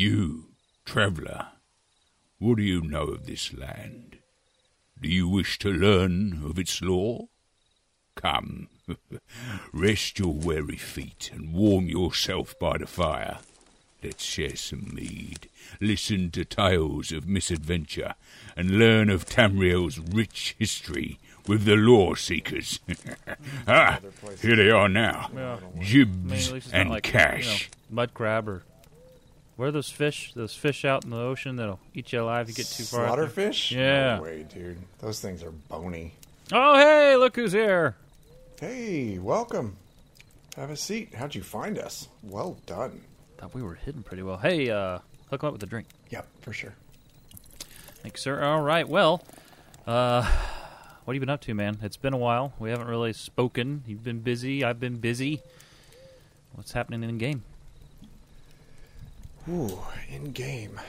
You, traveller, what do you know of this land? Do you wish to learn of its lore? Come, rest your weary feet and warm yourself by the fire. Let's share some mead, listen to tales of misadventure, and learn of Tamriel's rich history with the Lore Seekers. ah, here they are now. Yeah. Jibs I mean, at least it's and like Cash. You know, mud crab or where are those fish? Those fish out in the ocean that'll eat you alive if you get too far. out there? Slaughterfish? Yeah. No way, dude. Those things are bony. Oh, hey, look who's here. Hey, welcome. Have a seat. How'd you find us? Well done. Thought we were hidden pretty well. Hey, uh, hook 'em up with a drink. Yep, for sure. Thanks, sir. All right. Well, uh, what have you been up to, man? It's been a while. We haven't really spoken. You've been busy. I've been busy. What's happening in the game? Ooh, in game.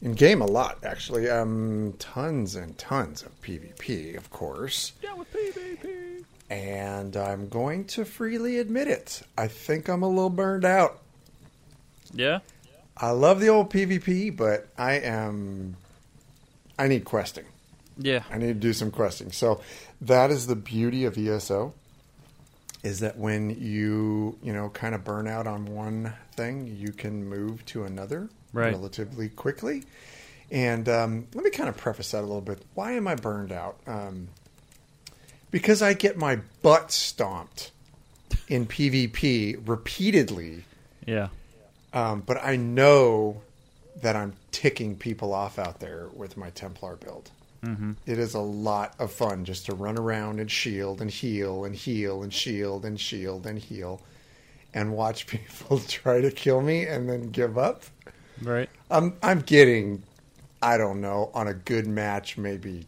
In game, a lot actually. Um, tons and tons of PvP, of course. Yeah, with PvP. And I'm going to freely admit it. I think I'm a little burned out. Yeah. I love the old PvP, but I am. I need questing. Yeah. I need to do some questing. So that is the beauty of ESO is that when you, you know, kind of burn out on one thing, you can move to another Right. relatively quickly. And um, let me kind of preface that a little bit. Why am I burned out? Um, because I get my butt stomped in PvP repeatedly, Yeah. um, but I know that I'm ticking people off out there with my Templar build. Mm-hmm. It is a lot of fun just to run around and shield and heal and heal and shield and shield and heal and watch people try to kill me and then give up. Right. I'm I'm getting I don't know on a good match maybe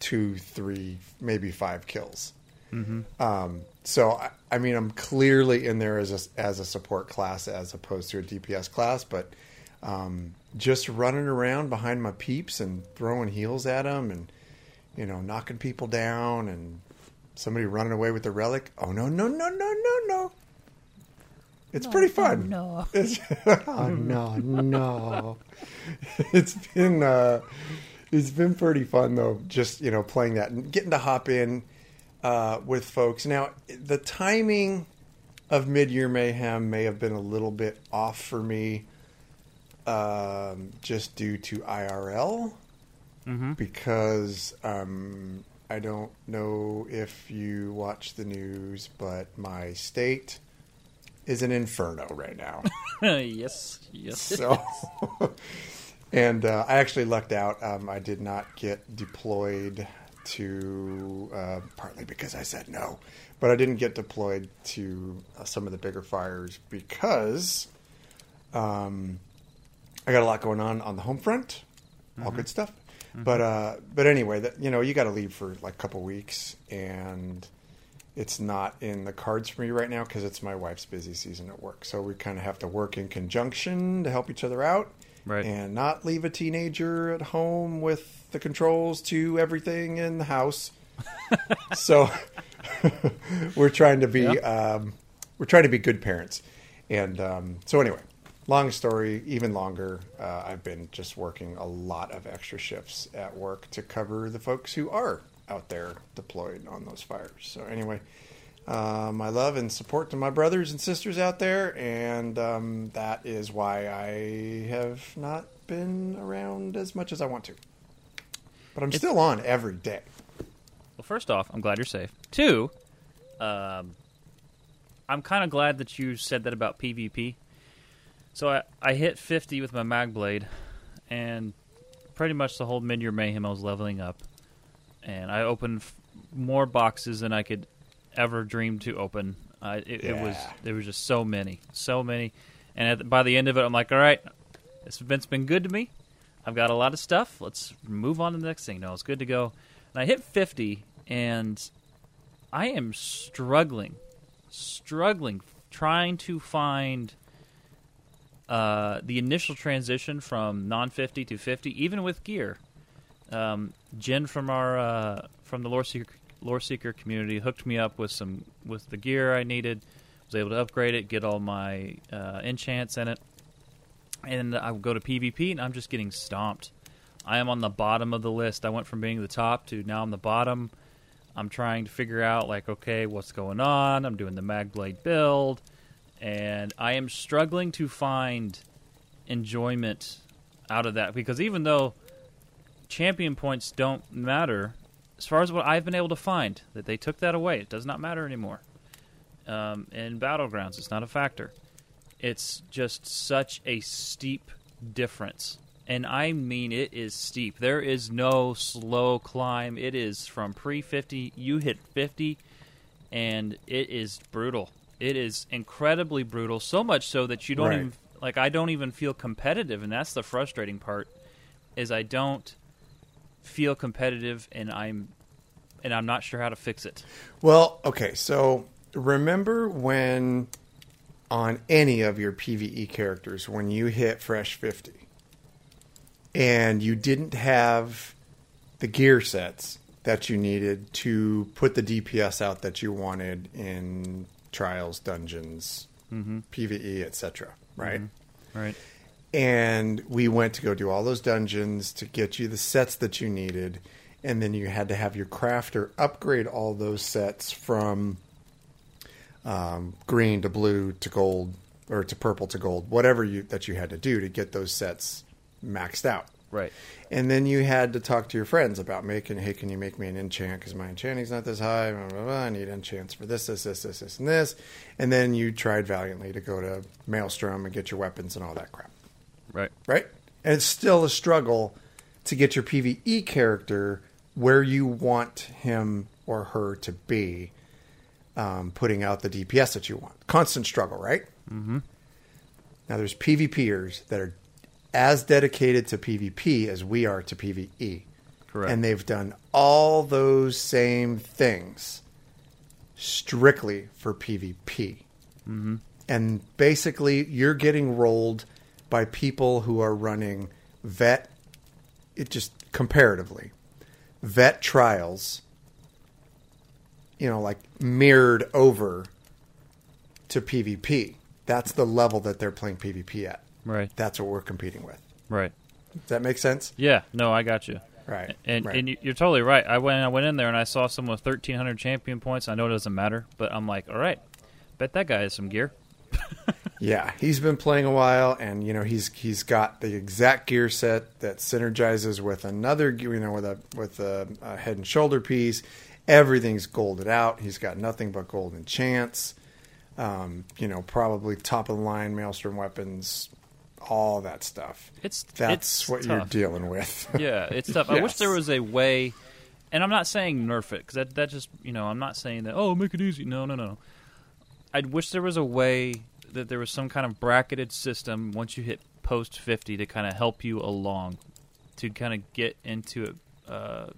two, three, maybe five kills. Mm-hmm. Um, so I, I mean I'm clearly in there as a, as a support class as opposed to a DPS class, but um, just running around behind my peeps and throwing heals at them and you know knocking people down and somebody running away with the relic. Oh no no no no no no! It's pretty fun. No. It's, oh no, no. It's been uh, it's been pretty fun though. Just you know playing that and getting to hop in uh, with folks. Now the timing of Mid Year Mayhem may have been a little bit off for me, um, just due to IRL Mm-hmm. because um, I don't know if you watch the news, but my state is an inferno right now. yes. Yes. so, and uh, I actually lucked out. Um, I did not get deployed to uh, partly because I said no, but I didn't get deployed to uh, some of the bigger fires because um, I got a lot going on on the home front. All good stuff. But uh, but anyway, that you know, you got to leave for like a couple weeks, and it's not in the cards for me right now because it's my wife's busy season at work. So we kind of have to work in conjunction to help each other out, Right. and not leave a teenager at home with the controls to everything in the house. so we're trying to be um, we're trying to be good parents, and um, so anyway, long story, even longer. Uh, I've been just working a lot of extra shifts at work to cover the folks who are out there deployed on those fires. So anyway, uh, my love and support to my brothers and sisters out there, and um, that is why I have not been around as much as I want to. But I'm It's- still on every day. Well, first off, I'm glad you're safe. Two, um, I'm kind of glad that you said that about PvP. So I, I hit 50 with my mag blade, and pretty much the whole mid year mayhem I was leveling up, and I opened f- more boxes than I could ever dream to open. I it, it was there was just so many, so many, and at, the- by the end of it, I'm like, all right, this event's been good to me. I've got a lot of stuff. Let's move on to the next thing. No, it's good to go. And I hit 50, and I am struggling, struggling, trying to find uh, the initial transition from non 50 to 50, even with gear. Um, Jen from our uh, from the lore seeker lore seeker community hooked me up with some with the gear I needed. Was able to upgrade it, get all my uh, enchants in it, and I go to PvP, and I'm just getting stomped. I am on the bottom of the list. I went from being the top to now I'm the bottom. I'm trying to figure out like, okay, what's going on? I'm doing the Magblade build, and I am struggling to find enjoyment out of that because even though champion points don't matter, as far as what I've been able to find, that they took that away. It does not matter anymore. Um, in battlegrounds, it's not a factor. It's just such a steep difference. And I mean, it is steep. There is no slow climb. It is from pre 50, you hit 50, and it is brutal. It is incredibly brutal, so much so that you don't Right. even, like, I don't even feel competitive. And that's the frustrating part, is I don't feel competitive and I'm and I'm not sure how to fix it. Well, okay, so remember when on any of your PvE characters when you hit fresh 50 and you didn't have the gear sets that you needed to put the DPS out that you wanted in trials, dungeons, mm-hmm. PvE, etc., right? Mm-hmm. Right. And we went to go do all those dungeons to get you the sets that you needed and then you had to have your crafter upgrade all those sets from um, green to blue to gold or to purple to gold whatever you that you had to do to get those sets maxed out Right. and then you had to talk to your friends about making, hey, can you make me an enchant? Because my enchanting's not this high. Blah, blah, blah. I need enchants for this, this, this, this, this, and this. And then you tried valiantly to go to Maelstrom and get your weapons and all that crap Right. right? And it's still a struggle to get your PVE character where you want him or her to be, um, putting out the DPS that you want. Constant struggle, right? Mm-hmm. Now, there's PvPers that are as dedicated to PvP as we are to PvE. Correct. And they've done all those same things strictly for PvP. Mm-hmm. And basically, you're getting rolled by people who are running vet, it just comparatively, vet trials, you know, like mirrored over to PvP. That's the level that they're playing PvP at. Right. That's what we're competing with. Right. Does that make sense? Yeah. No, I got you. Right. And right. and you- you're totally right. I went I went in there and I saw someone with 1300 champion points. I know it doesn't matter, but I'm like, all right, bet that guy has some gear. Yeah, he's been playing a while, and you know he's he's got the exact gear set that synergizes with another, you know, with a with a, a head and shoulder piece. Everything's golded out. He's got nothing but gold enchants. Um, you know, probably top of the line maelstrom weapons, all that stuff. It's That's it's what you're dealing with. Yeah, it's tough. I wish there was a way, and I'm not saying nerf it because that that just you know I'm not saying that oh make it easy. No, no, no. I wish there was a way that there was some kind of bracketed system once you hit post 50 to kind of help you along, to kind of get into a, uh,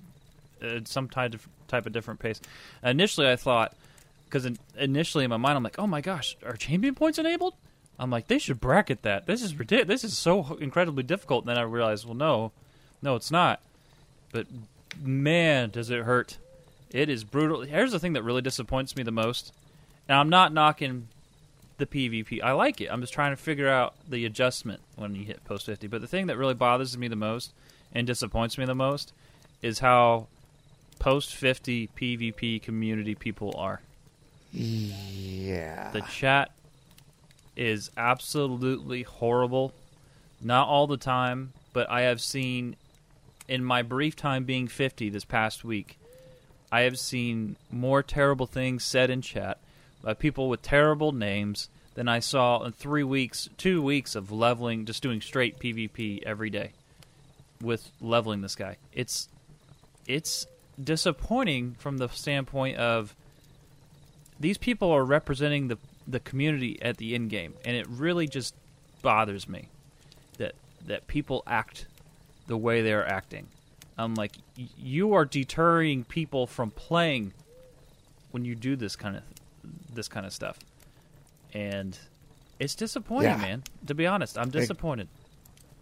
uh, some type of type of different pace. Initially, I thought because initially in my mind I'm like, oh my gosh, are champion points enabled? I'm like, they should bracket that. This is ridiculous. This is so incredibly difficult. And then I realized, well, no, no, it's not. But man, does it hurt! It is brutal. Here's the thing that really disappoints me the most. And I'm not knocking the PvP. I like it. I'm just trying to figure out the adjustment when you hit post 50. But the thing that really bothers me the most and disappoints me the most is how post 50 PvP community people are. yeah. The chat is absolutely horrible. Not all the time, but I have seen in my brief time being 50 this past week, I have seen more terrible things said in chat by people with terrible names than I saw in three weeks, two weeks of leveling, just doing straight PvP every day with leveling this guy. It's it's disappointing from the standpoint of these people are representing the the community at the end game, and it really just bothers me that that people act the way they're acting. I'm like, you are deterring people from playing when you do this kind of this kind of stuff, and it's disappointing, Yeah. man. To be honest, I'm disappointed.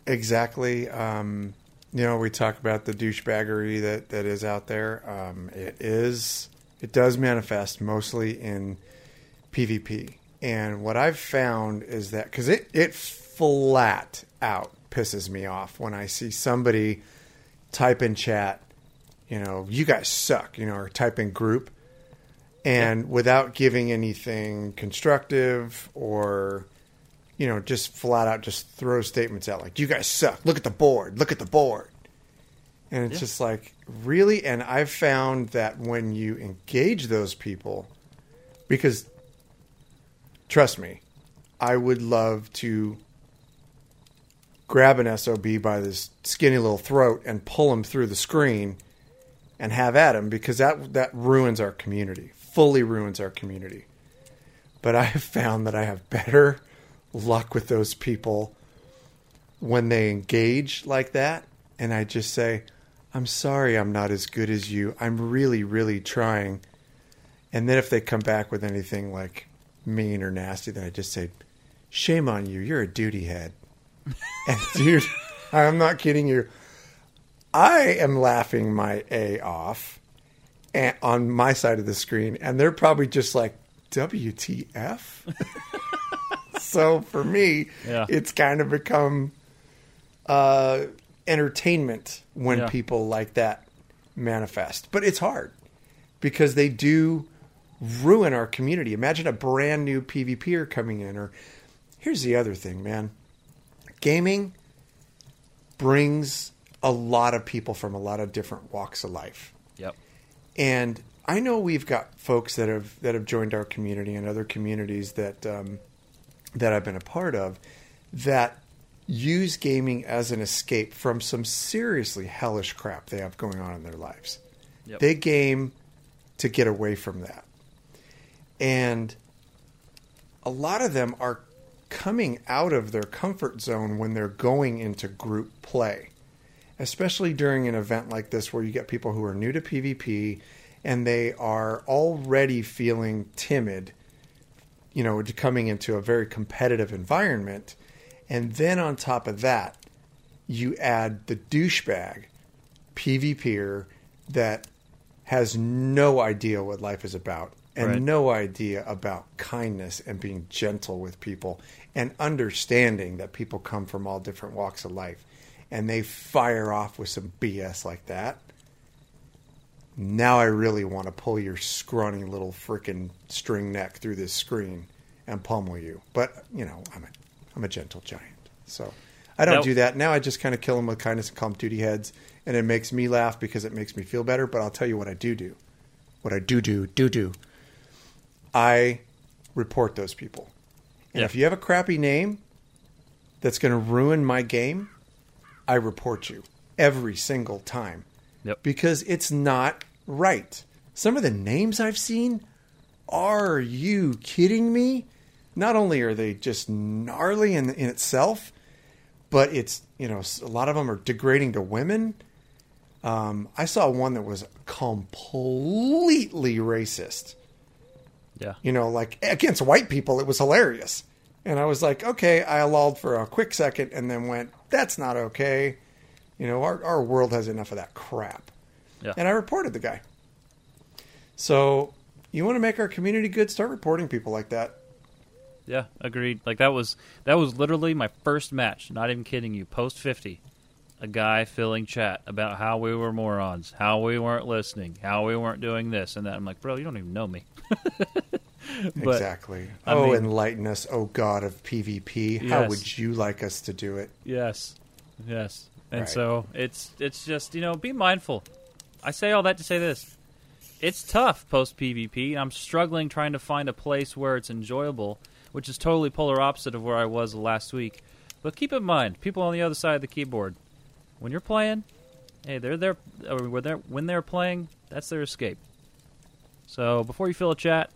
Exactly. Um, you know, we talk about the douchebaggery that, that is out there. Um, it is, it does manifest mostly in PvP. And what I've found is that because it, it flat out pisses me off when I see somebody type in chat, you know, you guys suck, you know, or type in group and without giving anything constructive or you know, just flat out just throw statements out like, you guys suck. Look at the board. Look at the board. And it's Yeah. just like, really? And I've found that when you engage those people, because trust me, I would love to grab an SOB by this skinny little throat and pull him through the screen and have at him because that that ruins our community. Fully ruins our community. But I have found that I have better luck with those people when they engage like that and I just say, "I'm sorry I'm not as good as you. I'm really really trying." And then if they come back with anything like mean or nasty, then I just say, "Shame on you. You're a duty head." and dude, I'm not kidding you. I am laughing my A off and, on my side of the screen, and they're probably just like, WTF? so for me, Yeah. it's kind of become uh, entertainment when Yeah. people like that manifest. But it's hard because they do ruin our community. Imagine a brand new PvPer coming in, or here's the other thing, man gaming brings a lot of people from a lot of different walks of life. And I know we've got folks that have that have joined our community and other communities that um, that I've been a part of that use gaming as an escape from some seriously hellish crap they have going on in their lives. Yep. They game to get away from that. And a lot of them are coming out of their comfort zone when they're going into group play, especially during an event like this where you get people who are new to PvP and they are already feeling timid, you know, coming into a very competitive environment. And then on top of that, you add the douchebag PvPer that has no idea what life is about and Right. no idea about kindness and being gentle with people and understanding that people come from all different walks of life and they fire off with some BS like that. Now I really want to pull your scrawny little freaking string neck through this screen and pummel you. But, you know, I'm a I'm a gentle giant. So I don't Now- do that. Now I just kind of kill them with kindness and call them duty heads and it makes me laugh because it makes me feel better, but I'll tell you what I do do. What I do do do do. I report those people. And Yeah. if you have a crappy name that's going to ruin my game, I report you every single time Yep. because it's not right. Some of the names I've seen, are you kidding me? Not only are they just gnarly in, in itself, but it's, you know, a lot of them are degrading to women. Um, I saw one that was completely racist Yeah. you know, like against white people, it was hilarious. And I was like, okay, I lulled for a quick second and then went, that's not okay. You know, our, our world has enough of that crap. Yeah. And I reported the guy. So you want to make our community good, start reporting people like that. Yeah, agreed. Like that was that was literally my first match. Not even kidding you. Post fifty, a guy filling chat about how we were morons, how we weren't listening, how we weren't doing this and that. I'm like, bro, you don't even know me. But, exactly. I oh, mean- enlighten us, oh God of PvP. How would you like us to do it? Yes, yes. And Right. so it's it's just you know be mindful. I say all that to say this: it's tough post PvP. I'm struggling trying to find a place where it's enjoyable, which is totally polar opposite of where I was last week. But keep in mind, people on the other side of the keyboard, when you're playing, hey, they're there. Or when they're when they're playing, that's their escape. So before you fill a chat,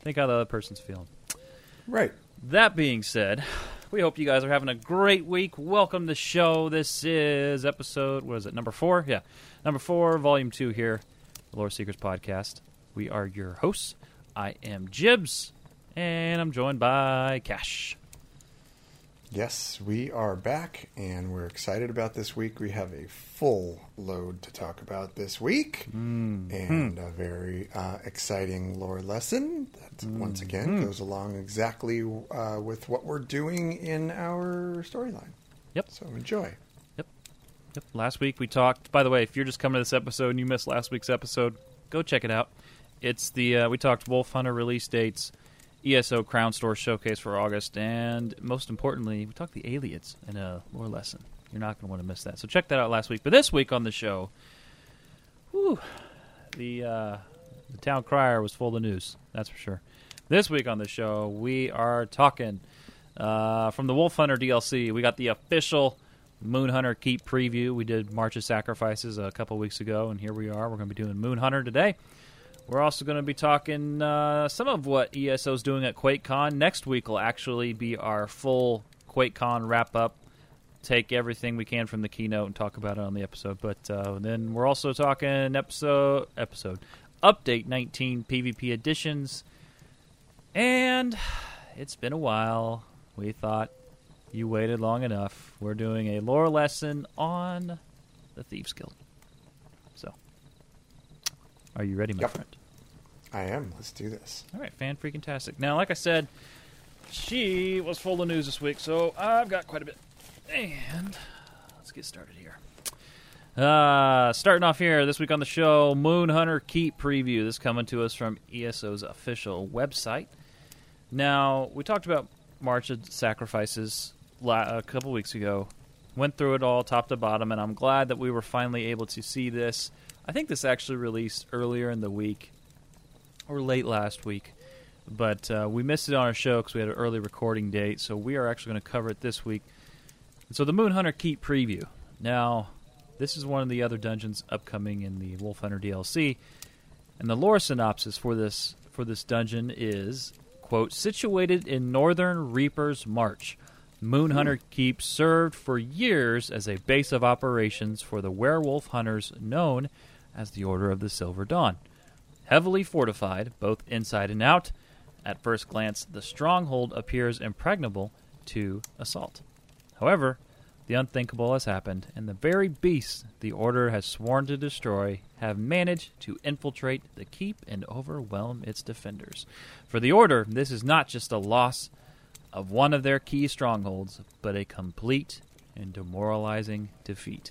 think how the other person's feeling. Right. That being said, we hope you guys are having a great week. Welcome to the show. This is episode, what is it, number four? Yeah, number four, volume two here, the Lore Seekers podcast. We are your hosts. I am Jibs, and I'm joined by Cash. Yes, we are back, and we're excited about this week. We have a full load to talk about this week, and a very uh, exciting lore lesson that, once again, goes along exactly uh, with what we're doing in our storyline. Yep. So enjoy. Yep. Yep. Last week we talked. By the way, if you're just coming to this episode and you missed last week's episode, go check it out. It's the uh, we talked Wolf Hunter release dates, ESO Crown Store showcase for August, and most importantly, we talked the Ayleids in a lore lesson. You're not going to want to miss that. So check that out last week. But this week on the show, whew, the uh, the town crier was full of news. That's for sure. This week on the show, we are talking uh, from the Wolf Hunter DLC. We got the official Moon Hunter Keep preview. We did March of Sacrifices a couple weeks ago, and here we are. We're going to be doing Moon Hunter today. We're also going to be talking uh, some of what ESO is doing at QuakeCon. Next week will actually be our full QuakeCon wrap up. Take everything we can from the keynote and talk about it on the episode. But uh, then we're also talking episode episode update 19 PvP editions. And it's been a while. We thought you waited long enough. We're doing a lore lesson on the Thieves Guild. Are you ready, my Yep. friend? I am. Let's do this. All right, fan freaking tastic. Now, like I said, she was full of news this week, so I've got quite a bit. And let's get started here. Uh, starting off here this week on the show, Moon Hunter Keep preview. This coming to us from ESO's official website. Now, we talked about March of Sacrifices a couple weeks ago. Went through it all top to bottom, and I'm glad that we were finally able to see this. I think this actually released earlier in the week or late last week, but uh, we missed it on our show because we had an early recording date. So we are actually going to cover it this week. So the Moon Hunter Keep preview. Now, this is one of the other dungeons upcoming in the Wolf Hunter DLC, and the lore synopsis for this for this dungeon is quote situated in northern Reaper's March. Moon Hunter Keep served for years as a base of operations for the werewolf hunters known as the Order of the Silver Dawn heavily fortified, both inside and out. At first glance, the stronghold appears impregnable to assault. However, the unthinkable has happened, and the very beasts the Order has sworn to destroy have managed to infiltrate the keep and overwhelm its defenders. For the Order, this is not just a loss of one of their key strongholds, but a complete and demoralizing defeat.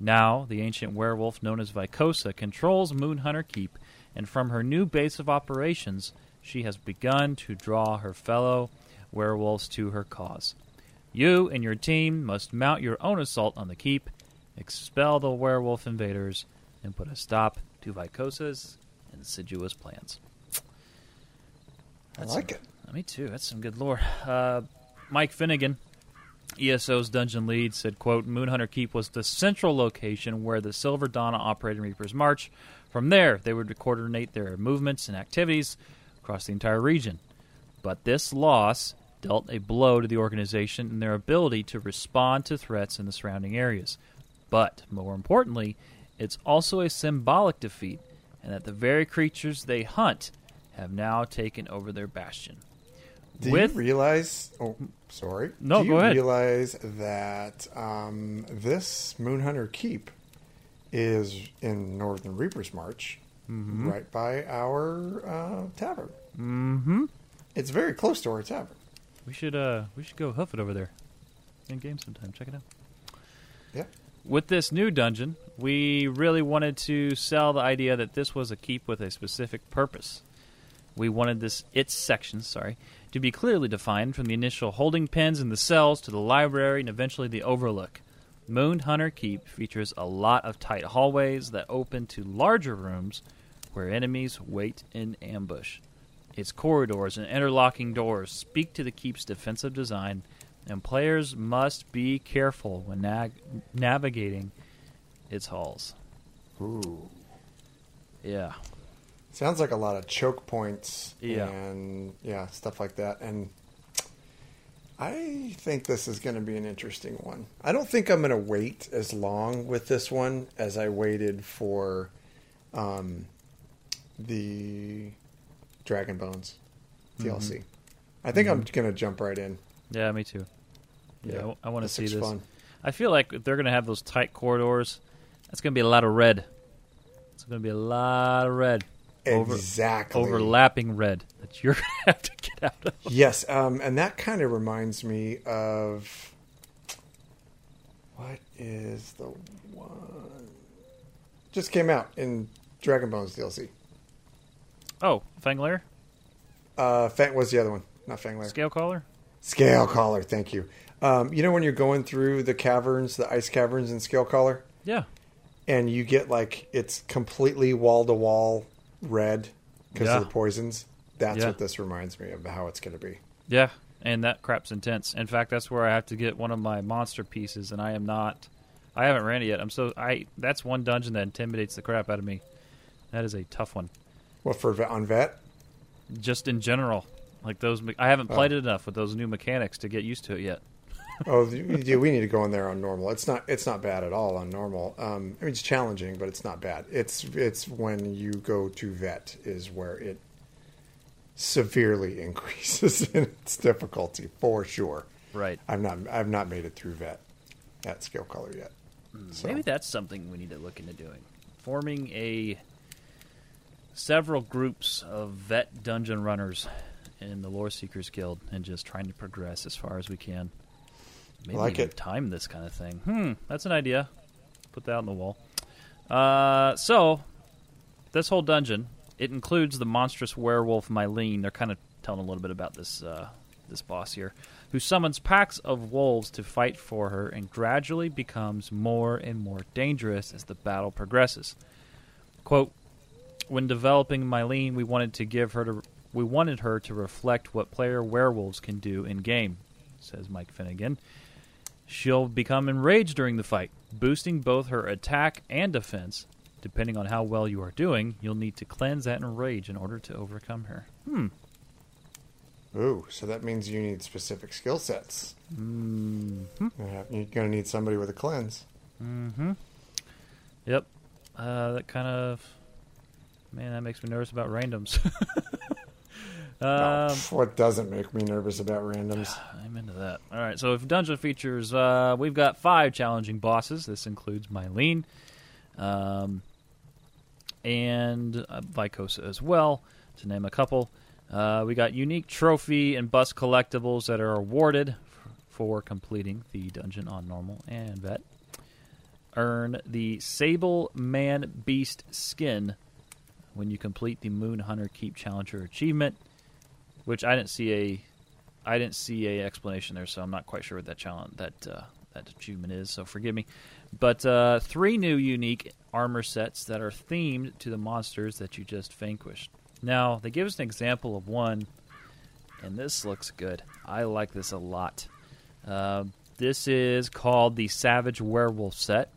Now, the ancient werewolf known as Vykosa controls Moonhunter Keep, and from her new base of operations, she has begun to draw her fellow werewolves to her cause. You and your team must mount your own assault on the keep, expel the werewolf invaders, and put a stop to Vykosa's insidious plans. I like it. Uh, Me too. That's some good lore. Uh, Mike Finnegan, ESO's dungeon lead, said, "quote Moonhunter Keep was the central location where the Silver Donna operated Reaper's March. From there, they would coordinate their movements and activities across the entire region. But this loss dealt a blow to the organization and their ability to respond to threats in the surrounding areas. But more importantly, it's also a symbolic defeat, and that the very creatures they hunt have now taken over their bastion." Do With- you realize? Oh, sorry. No, Do you go ahead. realize that um, this Moonhunter Keep is in Northern Reaper's March, Mm-hmm. right by our uh, tavern. Mm-hmm. It's very close to our tavern. We should uh we should go hoof it over there. In game sometime. Check it out. Yeah. With this new dungeon, we really wanted to sell the idea that this was a keep with a specific purpose. We wanted this its section, sorry, to be clearly defined from the initial holding pens in the cells to the library and eventually the overlook. Moon Hunter Keep features a lot of tight hallways that open to larger rooms where enemies wait in ambush. Its corridors and interlocking doors speak to the keep's defensive design, and players must be careful when nag- navigating its halls. Ooh. Yeah. Sounds like a lot of choke points Yeah. and yeah, stuff like that. And I think this is going to be an interesting one. I don't think I'm going to wait as long with this one as I waited for um, the Dragon Bones DLC. I think I'm going to jump right in. Yeah, me too. Yeah, I want to see this. fun. I feel like if they're going to have those tight corridors, that's going to be a lot of red. It's going to be a lot of red. Over- exactly. Overlapping red that you're going to have to get out of. Yes, um, and that kind of reminds me of what is the one just came out in Dragon Bones DLC. Oh, Fanglair? Uh, Fang was the other one, not Fanglair. Scale Caller? Scale Caller, thank you. Um, you know when you're going through the caverns, the ice caverns in Scale Caller, Yeah. and you get like it's completely wall to wall red because Yeah. of the poisons. That's Yeah. what this reminds me of how it's going to be. Yeah, and that crap's intense. In fact, that's where I have to get one of my monster pieces, and I am not. I haven't ran it yet. I'm so I. That's one dungeon that intimidates the crap out of me. That is a tough one. What for on vet? Just in general, like those. I haven't oh. played it enough with those new mechanics to get used to it yet. Oh, yeah, we need to go in there on normal. It's not. It's not bad at all on normal. Um, I mean, it's challenging, but it's not bad. It's it's when you go to vet is where it severely increases in its difficulty for sure. Right. I've not I've not made it through vet at Scale Caller yet. So Maybe that's something we need to look into doing. Forming a several groups of vet dungeon runners in the Lore Seekers Guild and just trying to progress as far as we can. Maybe Like it. time this kind of thing. Hmm, that's an idea. Put that on the wall. Uh, so this whole dungeon it includes the monstrous werewolf Mylenne. They're kind of telling a little bit about this uh, this boss here, who summons packs of wolves to fight for her and gradually becomes more and more dangerous as the battle progresses. Quote: When developing Mylenne, we wanted to give her to we wanted her to reflect what player werewolves can do in game, says Mike Finnegan. She'll become enraged during the fight, boosting both her attack and defense. Depending on how well you are doing, you'll need to cleanse that enrage in order to overcome her. Hmm. ooh, so that means you need specific skill sets. Mm-hmm. Yeah, You're going to need somebody with a cleanse. Mm-hmm. Yep. Uh, that kind of man, that makes me nervous about randoms. Um, what doesn't make me nervous about randoms? I'm into that. All right, so if dungeon features, uh, we've got five challenging bosses. This includes Mylenne, um, and uh, Vykosa as well, to name a couple. Uh, we got unique trophy and bus collectibles that are awarded f- for completing the dungeon on normal and vet. Earn the Sable Man Beast skin when you complete the Moon Hunter Keep Challenger achievement, which I didn't see a I didn't see a explanation there, so I'm not quite sure what that challenge that uh, that achievement is. So forgive me. But uh, three new unique armor sets that are themed to the monsters that you just vanquished. Now they give us an example of one, and this looks good. I like this a lot. Uh, this is called the Savage Werewolf set,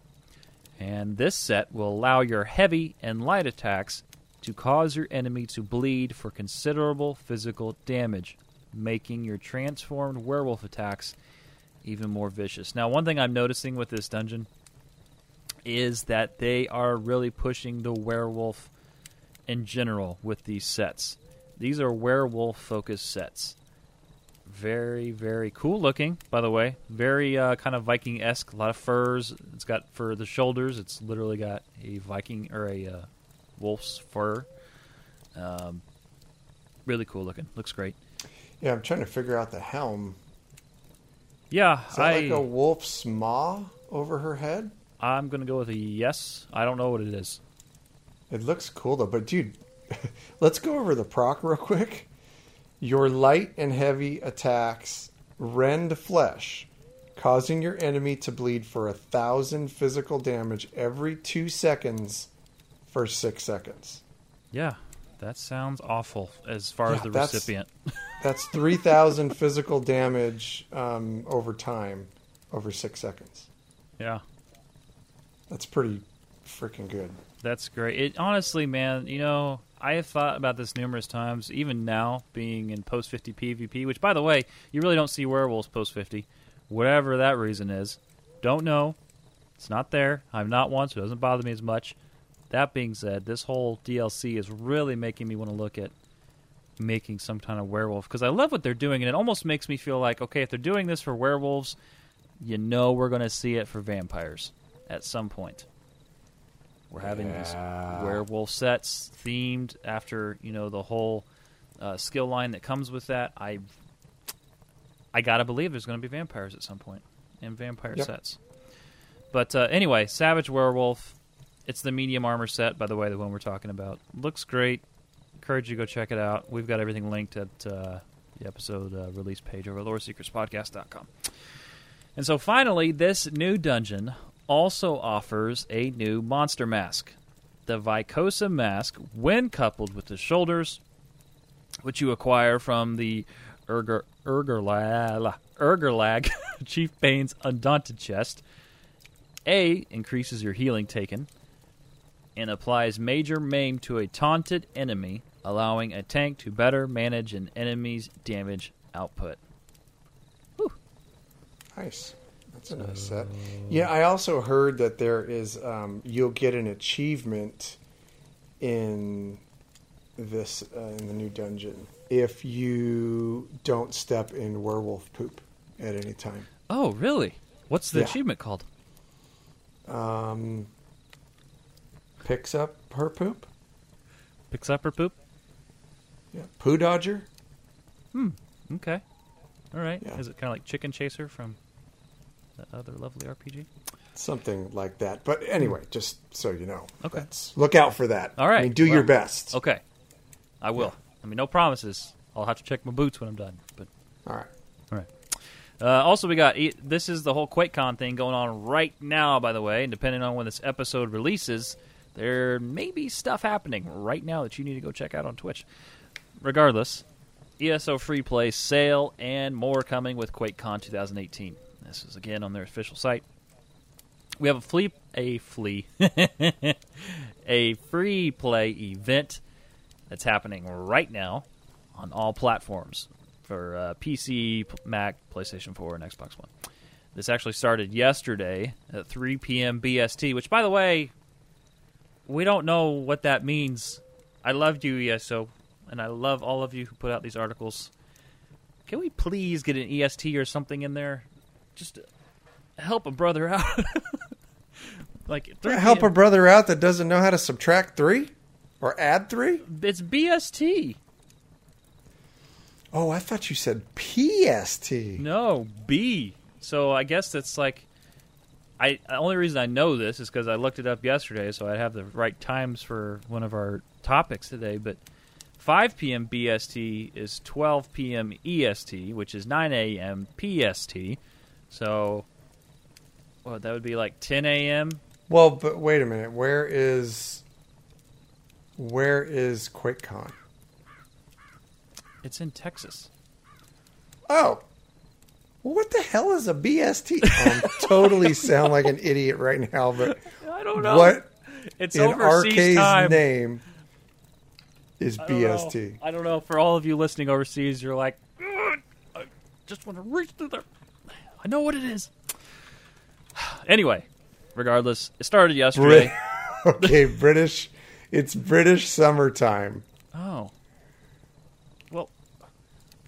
and this set will allow your heavy and light attacks to cause your enemy to bleed for considerable physical damage, making your transformed werewolf attacks even more vicious. Now, one thing I'm noticing with this dungeon is that they are really pushing the werewolf in general with these sets. These are werewolf focused sets. Very, very cool looking, by the way. Very uh, kind of Viking esque. A lot of furs. It's got for the shoulders. It's literally got a Viking or a uh, wolf's fur. Um, really cool looking. Looks great. Yeah, I'm trying to figure out the helm. Yeah, Is that I like a wolf's maw over her head? I'm gonna go with a yes. I don't know what it is. It looks cool though, but dude, let's go over the proc real quick. Your light and heavy attacks rend flesh, causing your enemy to bleed for a thousand physical damage every two seconds for six seconds. Yeah, that sounds awful as far as the that's- recipient. That's three thousand physical damage um, over time, over six seconds. yeah, That's pretty freaking good. that's great. It honestly, man, you know, I have thought about this numerous times. Even now, being in post fifty PvP, which by the way, you really don't see werewolves post fifty, whatever that reason is. Don't know. It's not there. I'm not one, so It doesn't bother me as much. That being said, this whole DLC is really making me want to look at making some kind of werewolf because I love what they're doing, and it almost makes me feel like okay, if they're doing this for werewolves, you know we're going to see it for vampires at some point. We're having Yeah. these werewolf sets themed after you know the whole uh, skill line that comes with that. I I gotta believe there's going to be vampires at some point and vampire Yep. sets. But uh, anyway, Savage Werewolf. It's the medium armor set, by the way, the one we're talking about. Looks great. Encourage you to go check it out. We've got everything linked at uh, the episode uh, release page over at loreseekerspodcast.com. And so finally, this new dungeon also offers a new monster mask. The Vykosa mask, when coupled with the shoulders, which you acquire from the Urger, Urgerlag, Urgerlag Chief Bane's Undaunted chest, A, increases your healing taken, and applies major maim to a taunted enemy, allowing a tank to better manage an enemy's damage output. Nice. That's a nice set. Yeah, I also heard that there is um, you'll get an achievement in this uh, in the new dungeon if you don't step in werewolf poop at any time. Oh, really? What's the Yeah. achievement called? Um, picks up her poop. Picks up her poop? Yeah, poo dodger. Hmm. Okay. All right. Yeah. Is it kind of like Chicken Chaser from that other lovely RPG? Something like that. But anyway, just so you know, Okay. look out for that. All right. I mean, do Well- your best. Okay. I will. I mean, no promises. I'll have to check my boots when I'm done. But All right. all right. Uh, also, we got this is the whole QuakeCon thing going on right now. By the way, and depending on when this episode releases, there may be stuff happening right now that you need to go check out on Twitch. Regardless, ESO free play sale and more coming with QuakeCon 2018. This is again on their official site. We have a flea, a flea, a free play event that's happening right now on all platforms for uh, PC, Mac, PlayStation 4, and Xbox One. This actually started yesterday at 3 p.m. BST, which, by the way, we don't know what that means. I love you, ESO, and I love all of you who put out these articles. Can we please get an EST or something in there? Just help a brother out. like 3 Help a brother out that doesn't know how to subtract three or add three. It's BST. Oh, I thought you said PST. No, B. So I guess that's like I the only reason I know this is because I looked it up yesterday, so I'd have the right times for one of our topics today. But 5 p.m. BST is 12 p.m. EST, which is 9 a.m. PST. So, well, that would be like 10 a.m. Well, but wait a minute. Where is where is QuakeCon? It's in Texas. Oh. What the hell is a BST? Oh, I'm totally sound like an idiot right now, but I don't know. what It's in overseas RK's time. name is I don't know. BST? I don't know. For all of you listening overseas, you're like, I just want to reach through there. I know what it is. Anyway, regardless, it started yesterday. Brit- okay, British. It's British summertime. oh, well, All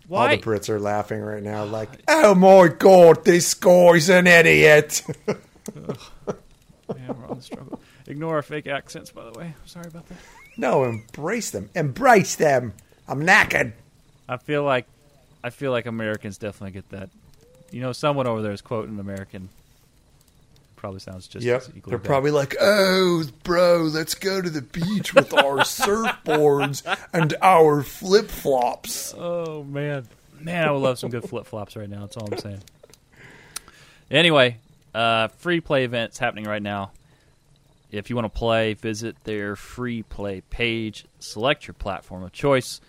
why? the Brits are laughing right now, like, "Oh my god, this guy's an idiot." Yeah, we're on the struggle. Ignore our fake accents, by the way. Sorry about that. no, embrace them, embrace them. I'm knackered. I feel like, I feel like Americans definitely get that. You know, someone over there is quoting an American. Probably sounds just Yep, they're bad. probably like, "Oh, bro, let's go to the beach with our surfboards and our flip flops." Oh man, man, I would love some good flip flops right now. That's all I'm saying. Anyway, uh, free play events happening right now. If you want to play, visit their free play page. Select your platform of choice.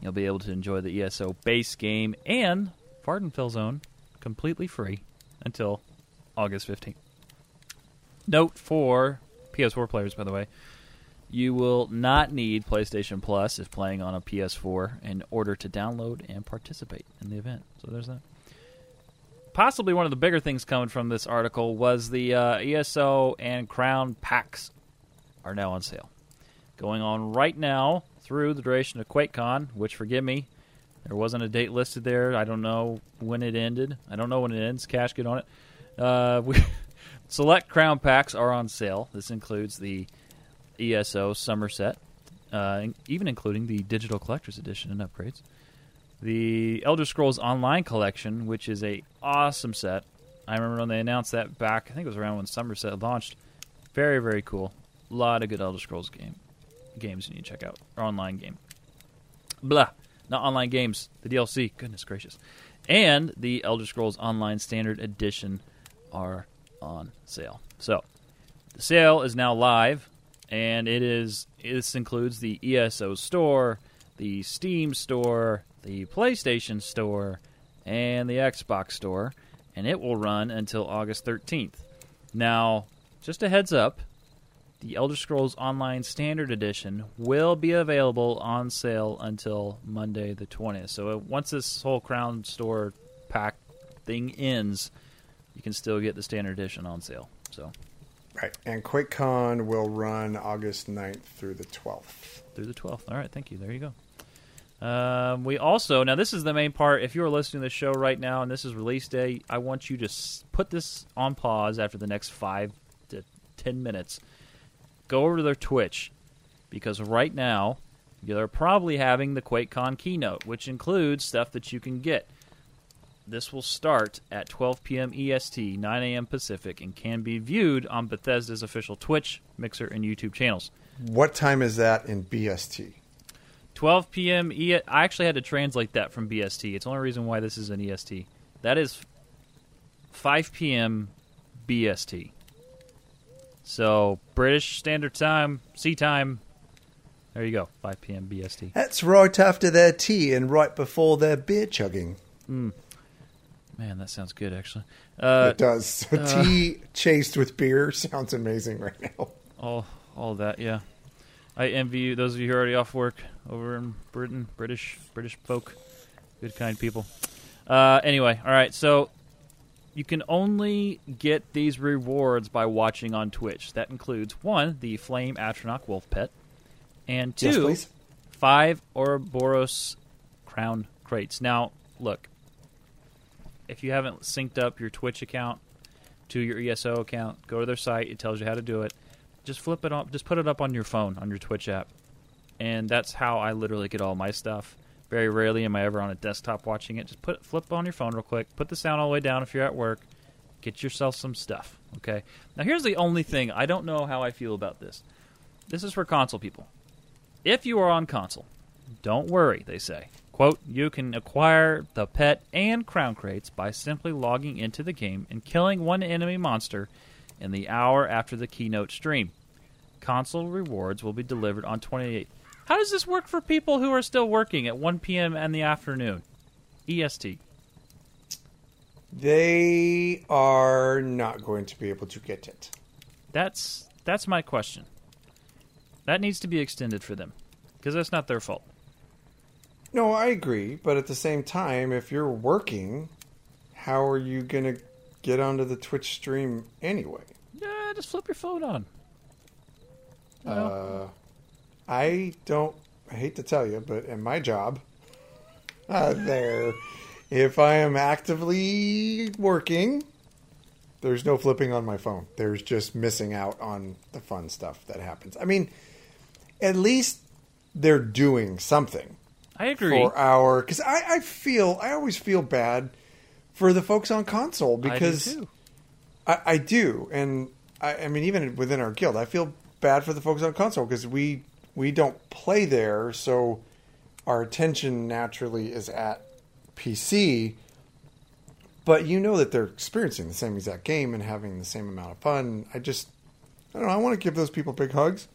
You'll be able to enjoy the ESO base game and Vvardenfell Zone completely free until August 15th. Note for PS4 players, by the way, you will not need PlayStation Plus if playing on a PS4 in order to download and participate in the event. So there's that. Possibly one of the bigger things coming from this article was the uh, ESO and Crown packs are now on sale. Going on right now through the duration of QuakeCon, which forgive me, there wasn't a date listed there. I don't know when it ended. I don't know when it ends. Cash, get on it. Uh, we, select crown packs are on sale. This includes the ESO Summerset, uh, even including the Digital Collector's Edition and upgrades. The Elder Scrolls Online Collection, which is a awesome set. I remember when they announced that back. I think it was around when Summerset launched. Very very cool. A lot of good Elder Scrolls game games you need to check out. Or online game. Blah. Not online games. The DLC. Goodness gracious. And the Elder Scrolls Online Standard Edition are on sale. So the sale is now live, and it is. This includes the ESO store, the Steam store, the PlayStation store, and the Xbox store, and it will run until August 13th. Now, just a heads up, the Elder Scrolls Online Standard Edition will be available on sale until Monday the 20th. So once this whole Crown Store pack thing ends, you can still get the Standard Edition on sale. So Right. And QuakeCon will run August 9th through the 12th. through the 12th. All right, thank you. There you go. Um, we also now this is the main part. If you are listening to the show right now and this is release day, I want you to s- put this on pause after the next five to ten minutes. Go over to their Twitch because right now they're probably having the QuakeCon keynote, which includes stuff that you can get. This will start at 12 p.m. EST, 9 a.m. Pacific, and can be viewed on Bethesda's official Twitch, Mixer, and YouTube channels. What time is that in BST? 12 p.m. E- I actually had to translate that from BST. It's the only reason why this is an EST. That is 5 p.m. BST. So British Standard Time, C time. There you go, 5 p.m. BST. That's right after their tea and right before their beer chugging. Hmm. Man, that sounds good, actually. Uh, it does. So tea chased with beer sounds amazing right now. all, all that, yeah. I envy you, those of you who are already off work over in Britain, British, British folk, good kind people. Uh, anyway, all right. So you can only get these rewards by watching on Twitch. That includes one, the Flame Atronach Wolf Pet, and two, Yes, five Ouroboros Crown crates. Now, look, if you haven't synced up your Twitch account to your ESO account, go to their site. It tells you how to do it. Just flip it up. Just put it up on your phone on your Twitch app, and that's how I literally get all my stuff. Very rarely am I ever on a desktop watching it. Just put flip on your phone real quick. Put the sound all the way down if you're at work. Get yourself some stuff. Okay. Now here's the only thing I don't know how I feel about this. This is for console people. If you are on console, don't worry, they say. Quote, you can acquire the pet and crown crates by simply logging into the game and killing one enemy monster in the hour after the keynote stream. Console rewards will be delivered on 28th. How does this work for people who are still working at 1 p.m. in the afternoon? EST. They are not going to be able to get it. That's that's my question. That needs to be extended for them because that's not their fault. No, I agree, but at the same time, if you're working, how are you going to get onto the Twitch stream anyway? Yeah, just flip your phone on. You know? Uh, I don't. I hate to tell you, but in my job, uh, there, if I am actively working, there's no flipping on my phone. There's just missing out on the fun stuff that happens. I mean, at least they're doing something I agree. for our. Because I, I feel, I always feel bad for the folks on console because I. I, I do, and I, I mean, even within our guild, I feel bad for the folks on console because we we don't play there, so our attention naturally is at PC. But you know that they're experiencing the same exact game and having the same amount of fun. I just, I don't know. I want to give those people big hugs,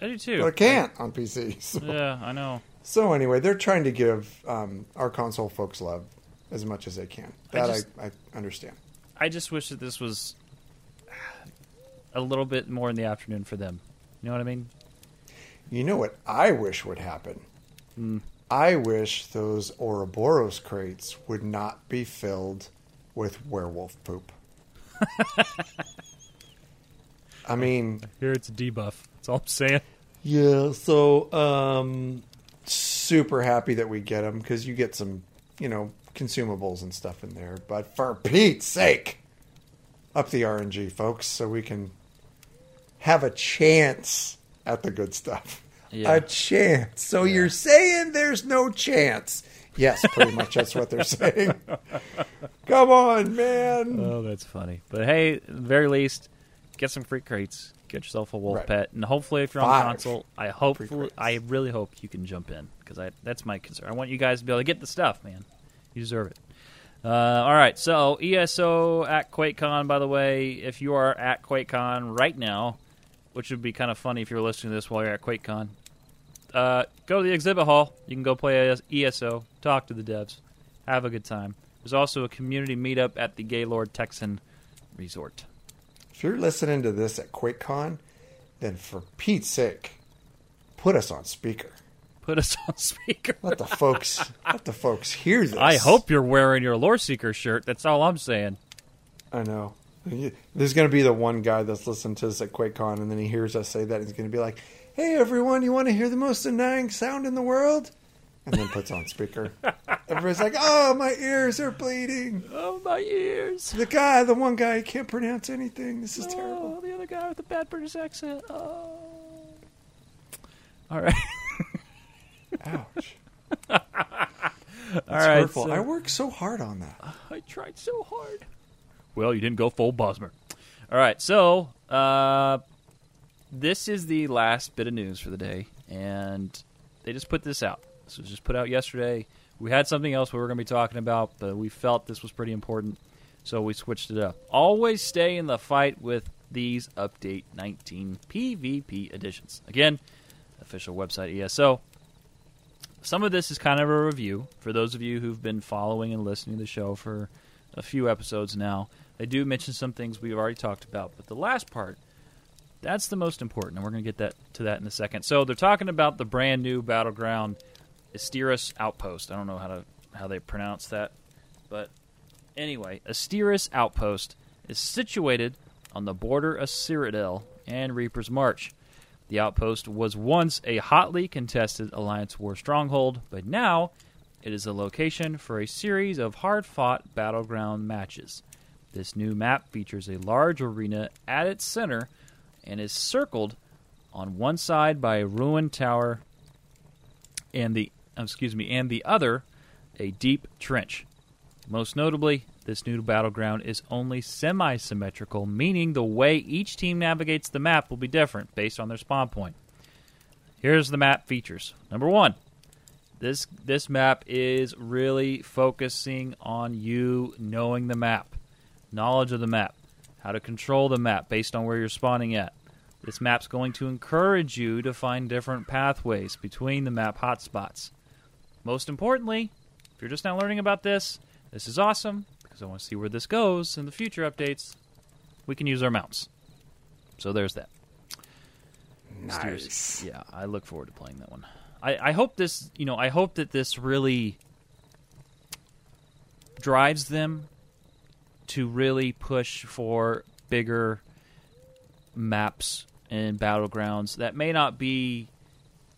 I do too. but I can't on PC. So, Yeah, I know. So anyway, they're trying to give um, our console folks love as much as they can. That I, just- I understand. I just wish that this was a little bit more in the afternoon for them. You know what I mean? You know what I wish would happen? Hmm. I wish those Ouroboros crates would not be filled with werewolf poop. I mean, Here it's a debuff. That's all I'm saying. yeah, so um super happy that we get them because you get some, you know, consumables and stuff in there. But for Pete's sake, up the RNG, folks, so we can have a chance at the good stuff. Yeah. A chance. So you're saying there's no chance? Yes, pretty much. That's what they're saying. Come on, man. Oh, that's funny. But hey, very least, get some free crates. Get yourself a wolf Right. pet, and hopefully, if you're on console, I hope. I really hope you can jump in because I that's my concern. I want you guys to be able to get the stuff, man. You deserve it. Uh, all right, so ESO at QuakeCon. By the way, if you are at QuakeCon right now, which would be kind of funny if you're listening to this while you're at QuakeCon, uh, go to the exhibit hall. You can go play ESO, talk to the devs, have a good time. There's also a community meetup at the Gaylord Texan Resort. If you're listening to this at QuakeCon, then for Pete's sake, put us on speaker. Put us on speaker. Let the folks let the folks hear this. I hope you're wearing your Lore Seeker shirt. That's all I'm saying. I know. There's going to be the one guy that's listening to us at QuakeCon, and then he hears us say that, and he's going to be like, "Hey, everyone, you want to hear the most annoying sound in the world?" And then puts on speaker. Everybody's like, "Oh, my ears are bleeding." Oh, my ears. The guy, the one guy, can't pronounce anything. This is terrible. Oh, the other guy with the bad British accent. Oh. All right. Ouch. All It's hurtful. so- I worked so hard on that. I tried so hard. Well, you didn't go full Bosmer. All right, so uh, this is the last bit of news for the day, and they just put this out. This was just put out yesterday. We had something else we were going to be talking about, but we felt this was pretty important, so we switched it up. Always stay in the fight with these Update 19 PvP editions. Again, official website ESO. Some of this is kind of a review for those of you who've been following and listening to the show for a few episodes now. They do mention some things we've already talked about, but the last part, that's the most important, and we're going to get that to that in a second. So they're talking about the brand new battleground Asteris Outpost. I don't know how to how they pronounce that, but anyway, Asteris Outpost is situated on the border of Cyrodiil and Reaper's March. The outpost was once a hotly contested Alliance War stronghold, but now it is a location for a series of hard fought battleground matches. This new map features a large arena at its center and is circled on one side by a ruined tower and the Uh, excuse me and the other a deep trench. Most notably, this new battleground is only semi symmetrical, meaning the way each team navigates the map will be different based on their spawn point. Here's the map features. Number one, this this map is really focusing on you knowing the map, knowledge of the map, how to control the map based on where you're spawning at. This map's going to encourage you to find different pathways between the map hotspots. Most importantly, if you're just now learning about this, this is awesome because I want to see where this goes in the future updates. We can use our mounts. So there's that. Nice. Yeah, I look forward to playing that one. I, I hope this, you know, I hope that this really drives them to really push for bigger maps and battlegrounds that may not be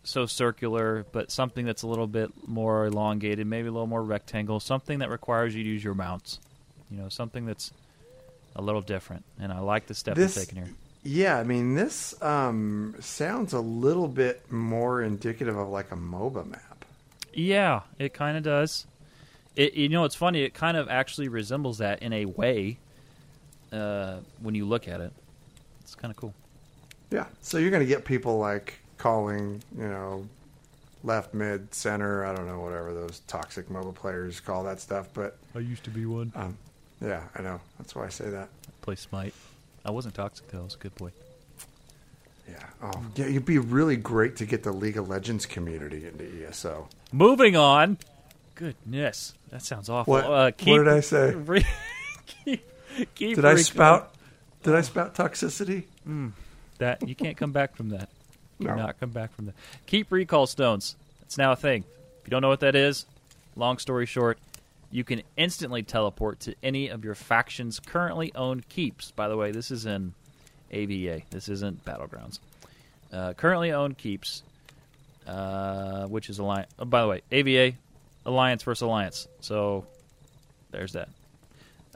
so circular, but something that's a little bit more elongated, maybe a little more rectangle, something that requires you to use your mounts. You know, something that's a little different. And I like the step This- taking here. Yeah, I mean, this um, sounds a little bit more indicative of like a MOBA map. Yeah, it kind of does. It you know it's funny. It kind of actually resembles that in a way. Uh, when you look at it, it's kind of cool. Yeah. So you're going to get people like calling, you know, left, mid, center. I don't know, whatever those toxic MOBA players call that stuff. But I used to be one. um, yeah, I know. That's why I say that. Play Smite. I wasn't toxic though. I was a good boy. Yeah. Oh, yeah. It'd be really great to get the League of Legends community into ESO. Moving on. Goodness, that sounds awful. What? Uh, What did I say? re- keep, keep Did I rec- spout? Did I spout toxicity? that? You can't come back from that. No. cannot come back from that. Keep recall stones. It's now a thing. If you don't know what that is, long story short, you can instantly teleport to any of your faction's currently owned keeps. By the way, this is in AVA. This isn't Battlegrounds. Uh, currently owned keeps. uh, which is alliance. Oh, by the way, AVA alliance versus alliance. So there's that.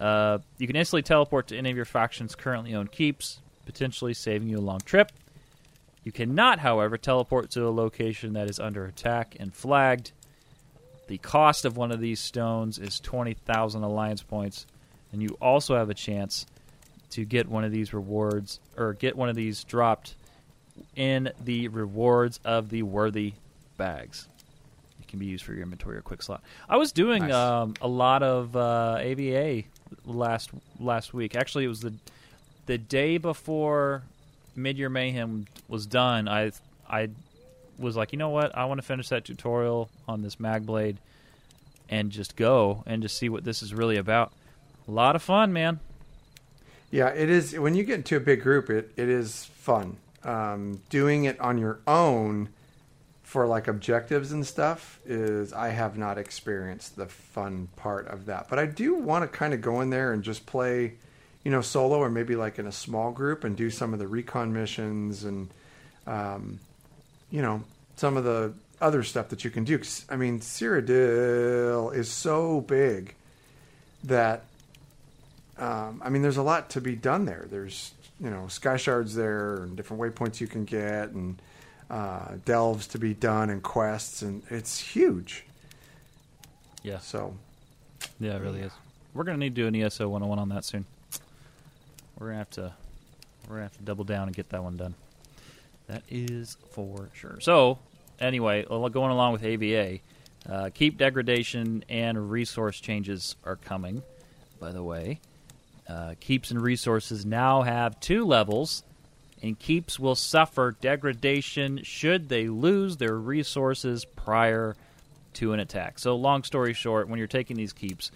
Uh, you can instantly teleport to any of your faction's currently owned keeps, potentially saving you a long trip. You cannot, however, teleport to a location that is under attack and flagged. The cost of one of these stones is 20,000 alliance points, and you also have a chance to get one of these rewards or get one of these dropped in the rewards of the worthy bags. It can be used for your inventory or quick slot. I was doing Nice. um, a lot of uh, AVA last last week. Actually, it was the the day before Midyear Mayhem was done. I I was like, you know what? I want to finish that tutorial on this mag blade and just go and just see what this is really about. A lot of fun, man. Yeah, it is. When you get into a big group, it, it is fun. Um, doing it on your own for like objectives and stuff is I have not experienced the fun part of that. But I do want to kind of go in there and just play, you know, solo or maybe like in a small group and do some of the recon missions and, um, you know, some of the other stuff that you can do. I mean, Cyrodiil is so big that um, I mean, there's a lot to be done there. There's, you know, sky shards there and different waypoints you can get and uh, delves to be done and quests, and it's huge. Yeah. So, Yeah, it really is. We're gonna need to do an ESO 101 on that soon. We're gonna have to we're gonna have to double down and get that one done. That is for sure. So, anyway, going along with AVA, uh, keep degradation and resource changes are coming. By the way, uh, keeps and resources now have two levels, and keeps will suffer degradation should they lose their resources prior to an attack. So, long story short, when you're taking these keeps,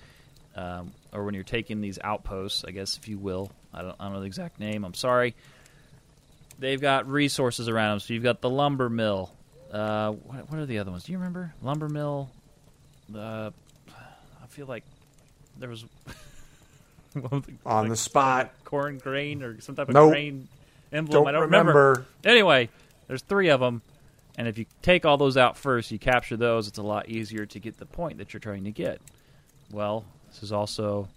um, or when you're taking these outposts, I guess if you will, I don't, I don't know the exact name. I'm sorry. They've got resources around them. So you've got the lumber mill. Uh, what, what are the other ones? Do you remember lumber mill? Uh, I feel like there was on like the spot, corn grain or some type of Nope. grain emblem. don't, I don't remember. Anyway, there's three of them, and if you take all those out first, you capture those. It's a lot easier to get the point that you're trying to get. Well, this is also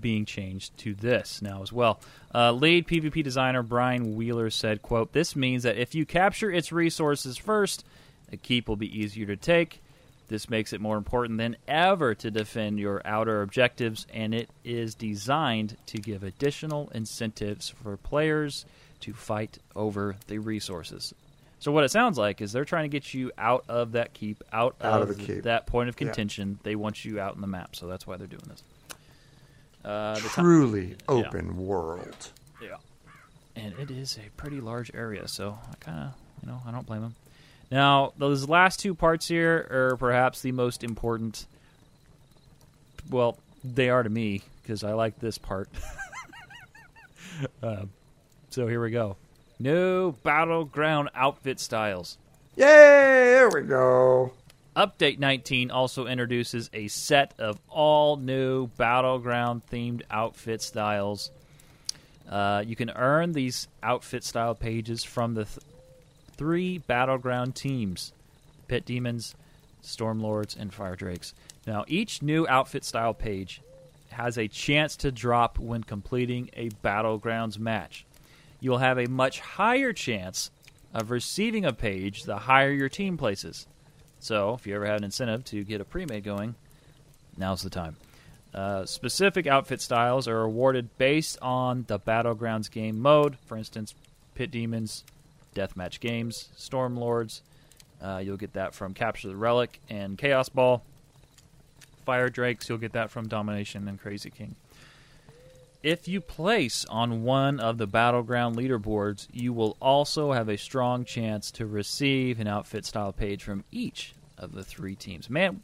being changed to this now as well. Uh, lead PvP designer Brian Wheeler said, "quote This means that if you capture its resources first, a keep will be easier to take." This makes it more important than ever to defend your outer objectives, and it is designed to give additional incentives for players to fight over the resources. So what it sounds like is they're trying to get you out of that keep, out, Out of, of the keep. that point of Yeah. contention. They want you out in the map, so that's why they're doing this. Uh, Truly open world. yeah. And it is a pretty large area, so I kind of, you know, I don't blame them. Now, those last two parts here are perhaps the most important. Well, they are to me because I like this part. uh, so here we go. New battleground outfit styles. Yay! There we go. Update 19 also introduces a set of all new battleground themed outfit styles. Uh, you can earn these outfit style pages from the th- three battleground teams Pit Demons, Stormlords, and Fire Drakes. Now, each new outfit style page has a chance to drop when completing a Battlegrounds match. You'll have a much higher chance of receiving a page the higher your team places. So, if you ever have an incentive to get a pre-made going, now's the time. Uh, specific outfit styles are awarded based on the Battlegrounds game mode. For instance, Pit Demons, Deathmatch Games, Stormlords. Uh, you'll get that from Capture the Relic and Chaos Ball. Fire Drakes, you'll get that from Domination and Crazy King. If you place on one of the battleground leaderboards, you will also have a strong chance to receive an outfit style page from each of the three teams. Man,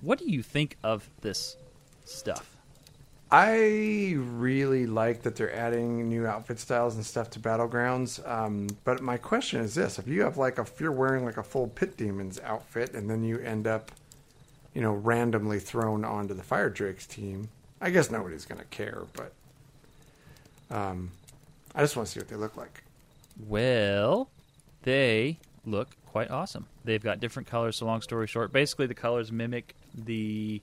what do you think of this stuff? I really like that they're adding new outfit styles and stuff to Battlegrounds. Um, but my question is this: If you have like a, if you're wearing like a full Pit Demons outfit, and then you end up, you know, randomly thrown onto the Fire Drakes team, I guess nobody's going to care. But um, I just want to see what they look like. Well, they look quite awesome. They've got different colors. So long story short, basically the colors mimic the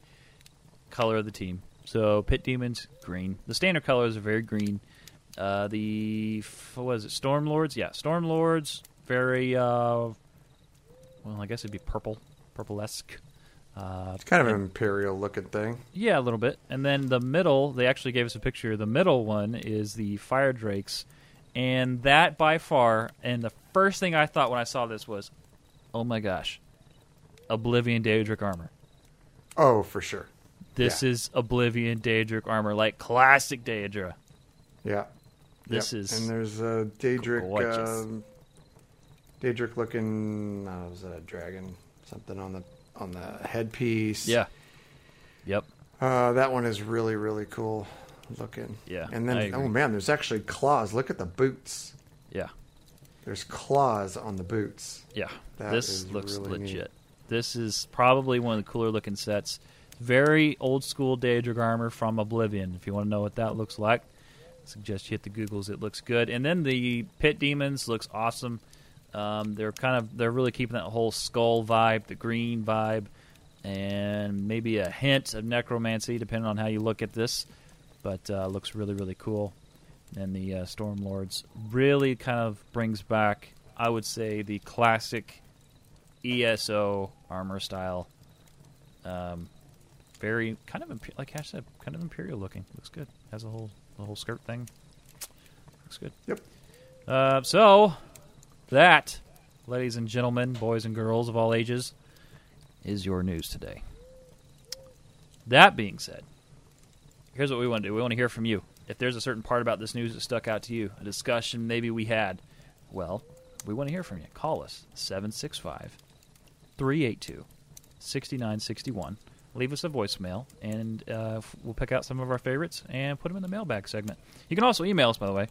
color of the team. So pit demons green. The standard colors are very green. Uh, the what is it? Storm lords. Yeah, storm lords. Very uh, well, I guess it'd be purple, purple esque. Uh, It's kind of an imperial looking thing. yeah, a little bit. And then the middle, they actually gave us a picture. The middle one is the fire drakes, and that by far. And the first thing I thought when I saw this was, "Oh my gosh, Oblivion Daedric armor." Oh, for sure. This Yeah. is Oblivion Daedric armor, like classic Daedra. Yeah. This Yep. is and there's a Daedric, um, Daedric looking. Uh, was that a dragon? Something on the on the headpiece. yeah, yep, Uh, that one is really really cool looking. Yeah, And then oh man, there's actually claws. Look at the boots. yeah, There's claws on the boots. yeah. That this looks really neat. legit. This is probably one of the cooler looking sets. Very old school Daedric armor from Oblivion. If you want to know what that looks like, I suggest you hit the Googles. It looks good. And then the Pit Demons looks awesome. Um, they're kind of they're really keeping that whole skull vibe, the green vibe, and maybe a hint of necromancy, depending on how you look at this. But uh, looks really really cool. And the uh, Storm Lords really kind of brings back, I would say, the classic ESO armor style. Um, very kind of like Ash said, kind of imperial looking. Looks good. Has a whole the whole skirt thing. Looks good. Yep. Uh, so that, ladies and gentlemen, boys and girls of all ages, is your news today. That being said, here's what we want to do. We want to hear from you. If there's a certain part about this news that stuck out to you, a discussion maybe we had, well, we want to hear from you. Call us 765 382 6961. Leave us a voicemail, and uh, we'll pick out some of our favorites and put them in the mailbag segment. You can also email us, by the way,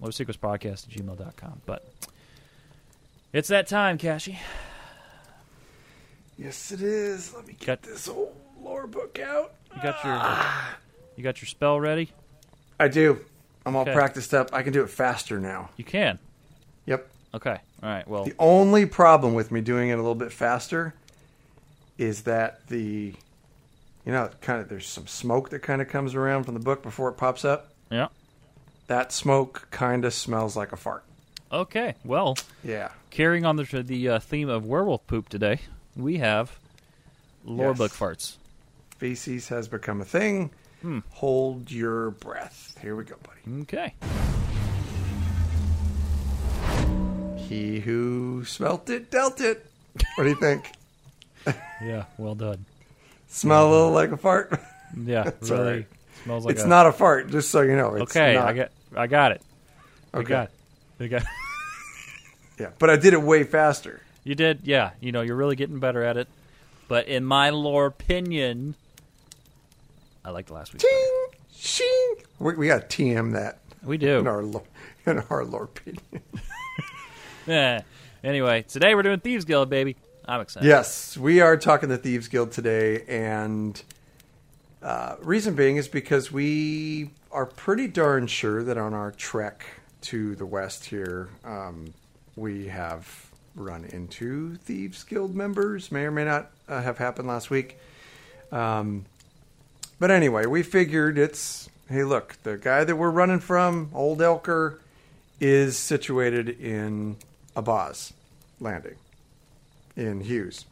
loreseekerspodcast at gmail.com. But it's that time, Cashy. Yes, it is. Let me get Got- this old lore book out. You got your ah. you got your spell ready? I do. I'm all Okay. practiced up. I can do it faster now. You can. Yep. Okay. All right. Well, The only problem with me doing it a little bit faster is that the, you know, kind of there's some smoke that kind of comes around from the book before it pops up. yeah. That smoke kind of smells like a fart. Okay. Well, Yeah. carrying on the the uh, theme of werewolf poop today, we have lore Yes. book farts. Feces has become a thing. Hmm. Hold your breath. Here we go, buddy. Okay. He who smelt it dealt it. What do you think? Yeah. Well done. Smell a little like a fart? Yeah. It's really all right. smells like it's a- not a fart, just so you know. It's okay. not- I got. I got it. I Okay. got. It. I got. Yeah, but I did it way faster. You did, yeah. You know, you're really getting better at it. But in my lore opinion, I like the last week. Ting, shing. We, we got to TM that We do. in our in our lore opinion. Eh. Anyway, today we're doing Thieves Guild, baby. I'm excited. Yes, we are talking the Thieves Guild today, and uh, reason being is because we are pretty darn sure that on our trek to the west here, um, we have run into Thieves Guild members. May or may not uh, have happened last week. Um, but anyway, we figured it's hey, look, the guy that we're running from, Old Elker, is situated in Abah's Landing in Hew's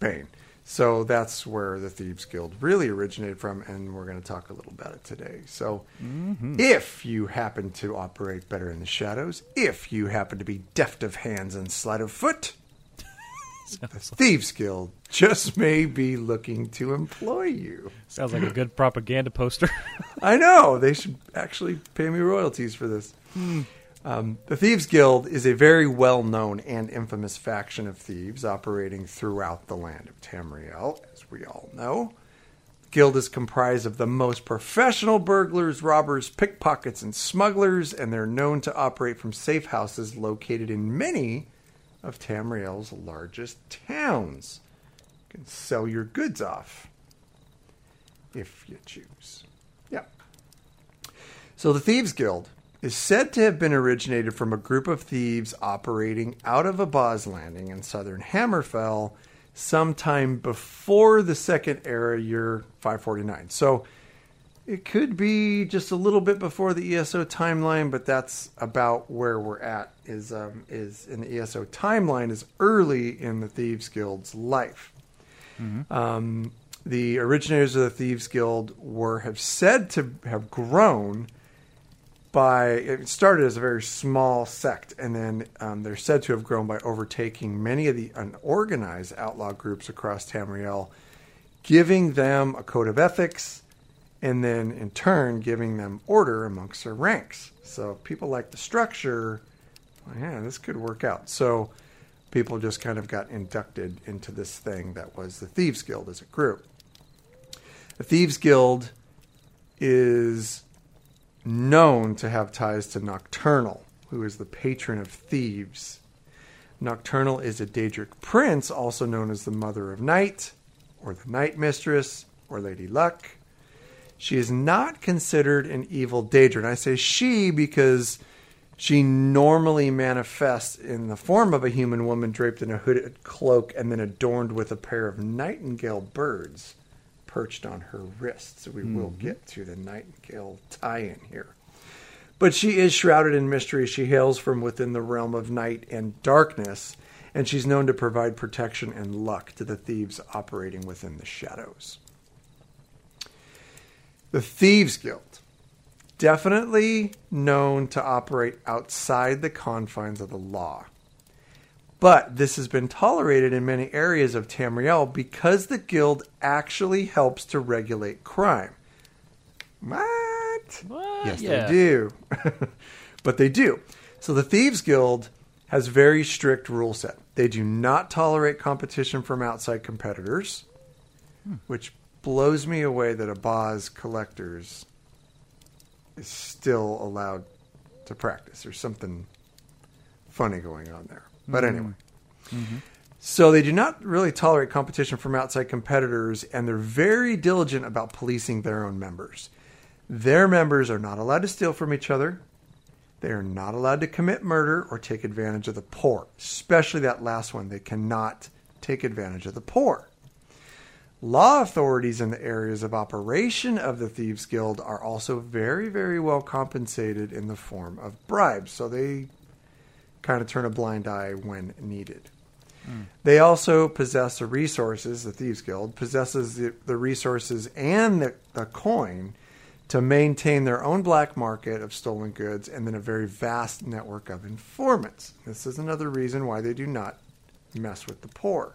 Bane. So that's where the Thieves Guild really originated from, and we're going to talk a little about it today. So, mm-hmm. if you happen to operate better in the shadows, if you happen to be deft of hands and sleight of foot, the Thieves Guild just may be looking to employ you. Sounds like a good propaganda poster. I know they should actually pay me royalties for this. Hmm. Um, the Thieves Guild is a very well known and infamous faction of thieves operating throughout the land of Tamriel, as we all know. The guild is comprised of the most professional burglars, robbers, pickpockets, and smugglers, and they're known to operate from safe houses located in many of Tamriel's largest towns. You can sell your goods off if you choose. Yeah. So the Thieves Guild is said to have been originated from a group of thieves operating out of Abah's Landing in southern Hammerfell sometime before the second era year 549. So it could be just a little bit before the ESO timeline, but that's about where we're at. Is um, is in the ESO timeline is early in the Thieves Guild's life. Um, the originators of the Thieves Guild were have said to have grown by it started as a very small sect, and then um, they're said to have grown by overtaking many of the unorganized outlaw groups across Tamriel, giving them a code of ethics, and then in turn giving them order amongst their ranks. So people like the structure. well, yeah, this could work out. So people just kind of got inducted into this thing that was the Thieves Guild as a group. The Thieves Guild is known to have ties to Nocturnal, who is the patron of thieves. Nocturnal is a Daedric prince, also known as the Mother of Night, or the Night Mistress, or Lady Luck. She is not considered an evil Daedra. And I say she because she normally manifests in the form of a human woman draped in a hooded cloak and then adorned with a pair of nightingale birds perched on her wrists. We will mm-hmm. get to the nightingale tie in here. But she is shrouded in mystery. She hails from within the realm of night and darkness, and she's known to provide protection and luck to the thieves operating within the shadows. The Thieves Guild, definitely known to operate outside the confines of the law. But this has been tolerated in many areas of Tamriel because the guild actually helps to regulate crime. What? What? Yes, Yeah. they do. but they do. So the Thieves Guild has very strict rule set. They do not tolerate competition from outside competitors, hmm. which blows me away that a Boz collectors is still allowed to practice. There's something funny going on there. But mm-hmm. anyway. Mm-hmm. So they do not really tolerate competition from outside competitors, and they're very diligent about policing their own members. Their members are not allowed to steal from each other. They are not allowed to commit murder or take advantage of the poor, especially that last one. They cannot take advantage of the poor. Law authorities in the areas of operation of the Thieves Guild are also very, very well compensated in the form of bribes. So they kind of turn a blind eye when needed. Hmm. They also possess the resources, the Thieves Guild possesses the, the resources and the, the coin to maintain their own black market of stolen goods and then a very vast network of informants. This is another reason why they do not mess with the poor.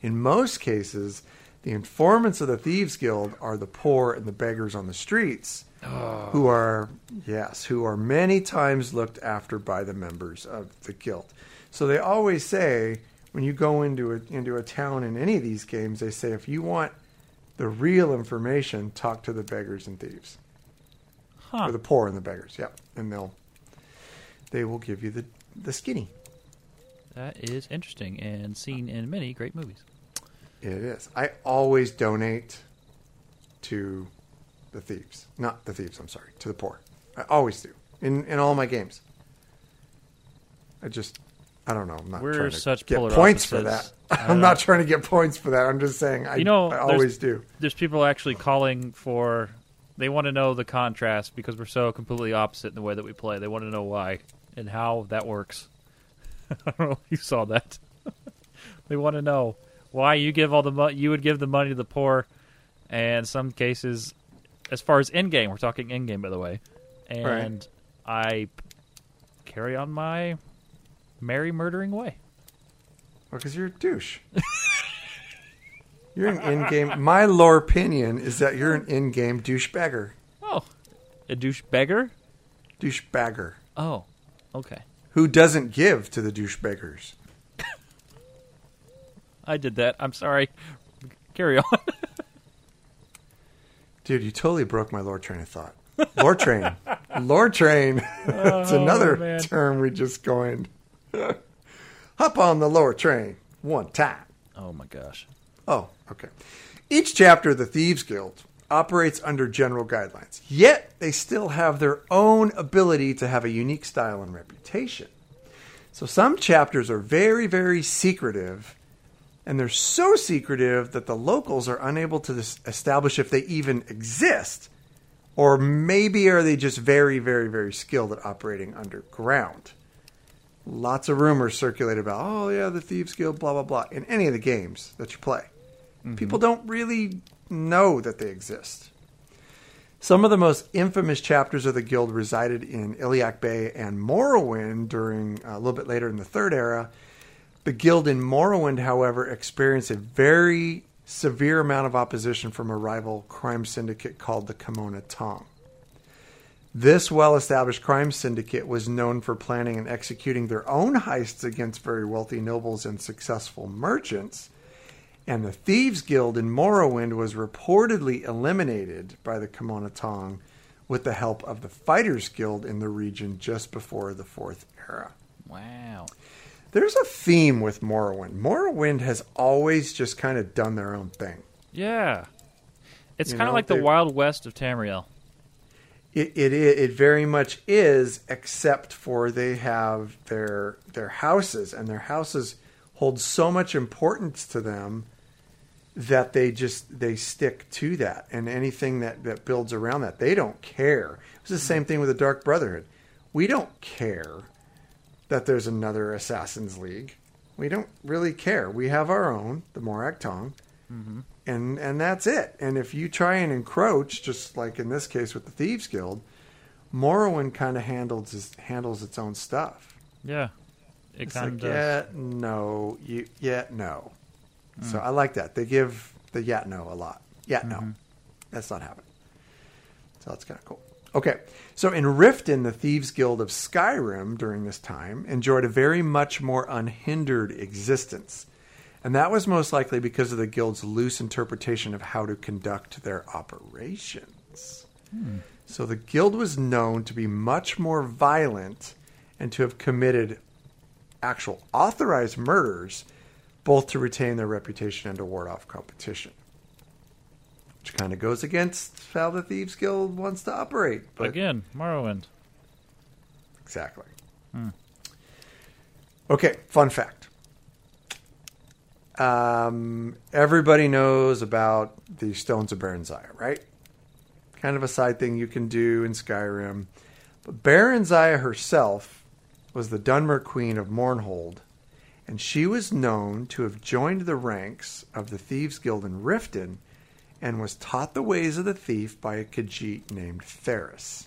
In most cases, the informants of the Thieves Guild are the poor and the beggars on the streets who are yes, who are many times looked after by the members of the guild. So they always say when you go into a into a town in any of these games, they say if you want the real information, talk to the beggars and thieves. Huh. Or the poor and the beggars, Yeah, And they'll they will give you the the skinny. That is interesting and seen in many great movies. It is. I always donate to the thieves. Not the thieves, I'm sorry. To the poor. I always do. In in all my games. I just I don't know. I'm not We're trying to such get points for that. I'm know. not uh, trying to get points for that. I'm just saying I, You know, I there's- always do. There's people actually calling for. They want to know the contrast because we're so completely opposite in the way that we play. They want to know why and how that works. I don't know if you saw that. they want to know why you give all the mo- you would give the money to the poor, and some cases, as far as in game, we're talking in game by the way, and I carry on my merry murdering way. Because you're a douche. you're an in game my lore opinion is that you're an in game douchebagger. Oh, a douchebagger? Douchebagger. Oh, okay. Who doesn't give to the douchebaggers. I did that. I'm sorry. Carry on. Dude, you totally broke my lore train of thought. Lore train. lore train. Oh, it's another Oh, man. term we just coined. Hop on the lore train one time. oh my gosh. Oh, okay. Each chapter of the Thieves Guild operates under general guidelines. Yet they still have their own ability to have a unique style and reputation. So some chapters are very, very secretive, and they're so secretive that the locals are unable to establish if they even exist, or maybe are they just very, very, very skilled at operating underground. Lots of rumors circulate about, oh yeah, the Thieves Guild, blah blah blah, in any of the games that you play. People don't really know that they exist. Some of the most infamous chapters of the guild resided in Iliac Bay and Morrowind during uh, a little bit later in the Third Era. The guild in Morrowind, however, experienced a very severe amount of opposition from a rival crime syndicate called the Camonna Tong. This well established crime syndicate was known for planning and executing their own heists against very wealthy nobles and successful merchants. And the Thieves Guild in Morrowind was reportedly eliminated by the Camonna Tong with the help of the Fighters Guild in the region just before the Fourth Era. Wow. There's a theme with Morrowind. Morrowind has always just kind of done their own thing. Yeah. It's kind of like the Wild West of Tamriel. It, it it very much is, except for they have their their houses, and their houses hold so much importance to them that they just they stick to that, and anything that that builds around that, they don't care. It's the mm-hmm. same thing with the Dark Brotherhood. We don't care that there's another Assassins League. We don't really care. We have our own, the Morag Tong, mm-hmm. and and that's it. And if you try and encroach, just like in this case with the Thieves Guild, Morrowind kind of handles its, handles its own stuff. Yeah. It It's kind like of yeah, no, you, yeah, no. Mm. So I like that. They give the yeah, no a lot. Yeah, no, mm-hmm. that's not happening. So that's kind of cool. Okay, so in Riften, the Thieves Guild of Skyrim during this time enjoyed a very much more unhindered existence. And that was most likely because of the guild's loose interpretation of how to conduct their operations. So the guild was known to be much more violent and to have committed actual authorized murders, both to retain their reputation and to ward off competition. Which kind of goes against how the Thieves Guild wants to operate. But Again, Morrowind. Exactly. Okay, fun fact. Um, everybody knows about the Stones of Barenziah, right? Kind of a side thing you can do in Skyrim. But Barenziah herself was the Dunmer Queen of Mournhold, and she was known to have joined the ranks of the Thieves Guild in Riften and was taught the ways of the thief by a Khajiit named Ferris.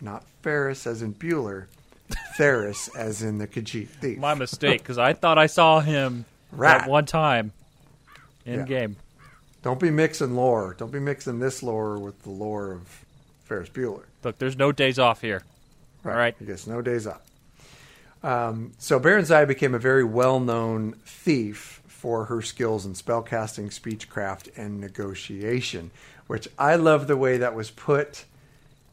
Not Ferris as in Bueller, Ferris as in the Khajiit thief. My mistake, because I thought I saw him Right. at one time in Yeah. game. Don't be mixing lore. Don't be mixing this lore with the lore of Ferris Bueller. Look, there's no days off here. All right. He gets no days off. Um, so Barenziah became a very well-known thief for her skills in spellcasting, speechcraft, and negotiation. Which I love the way that was put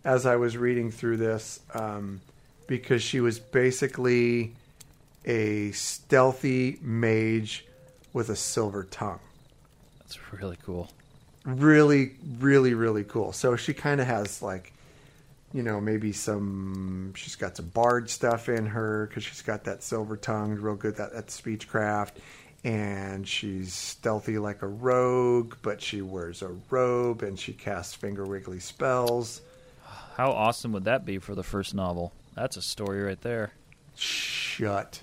as I was reading through this, um, because she was basically a stealthy mage with a silver tongue That's really cool. really really really cool so she kind of has like you know maybe some she's got some bard stuff in her because she's got that silver tongue real good that, that speechcraft and she's stealthy like a rogue but she wears a robe and she casts finger wiggly spells. How awesome would that be for the first novel? That's a story right there. shut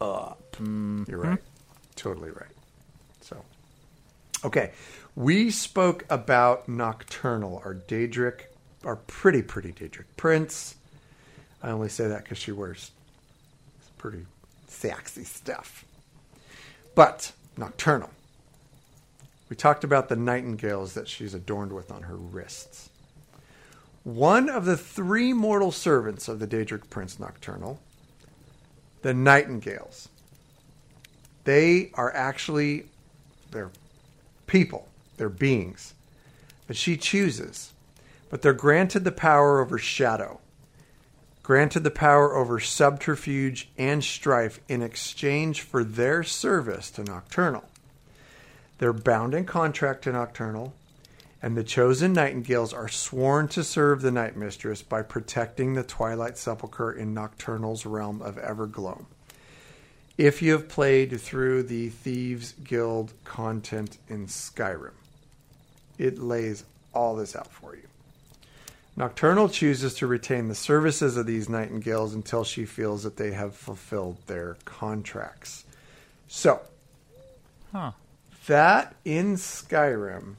up. Hmm. You're right. Totally right. So okay. We spoke about nocturnal. Our daedric our pretty pretty daedric prince. I only say that because she wears pretty sexy stuff but nocturnal. We talked about the nightingales that she's adorned with on her wrists. One of the three mortal servants of the daedric prince nocturnal the nightingales. They are actually they're people, they're beings that she chooses, but they're granted the power over shadow, granted the power over subterfuge and strife in exchange for their service to Nocturnal. They're bound in contract to Nocturnal, and the chosen nightingales are sworn to serve the night mistress by protecting the twilight sepulchre in Nocturnal's realm of Evergloam. If you have played through the Thieves Guild content in Skyrim, it lays all this out for you. Nocturnal chooses to retain the services of these nightingales until she feels that they have fulfilled their contracts. So, Huh. that in Skyrim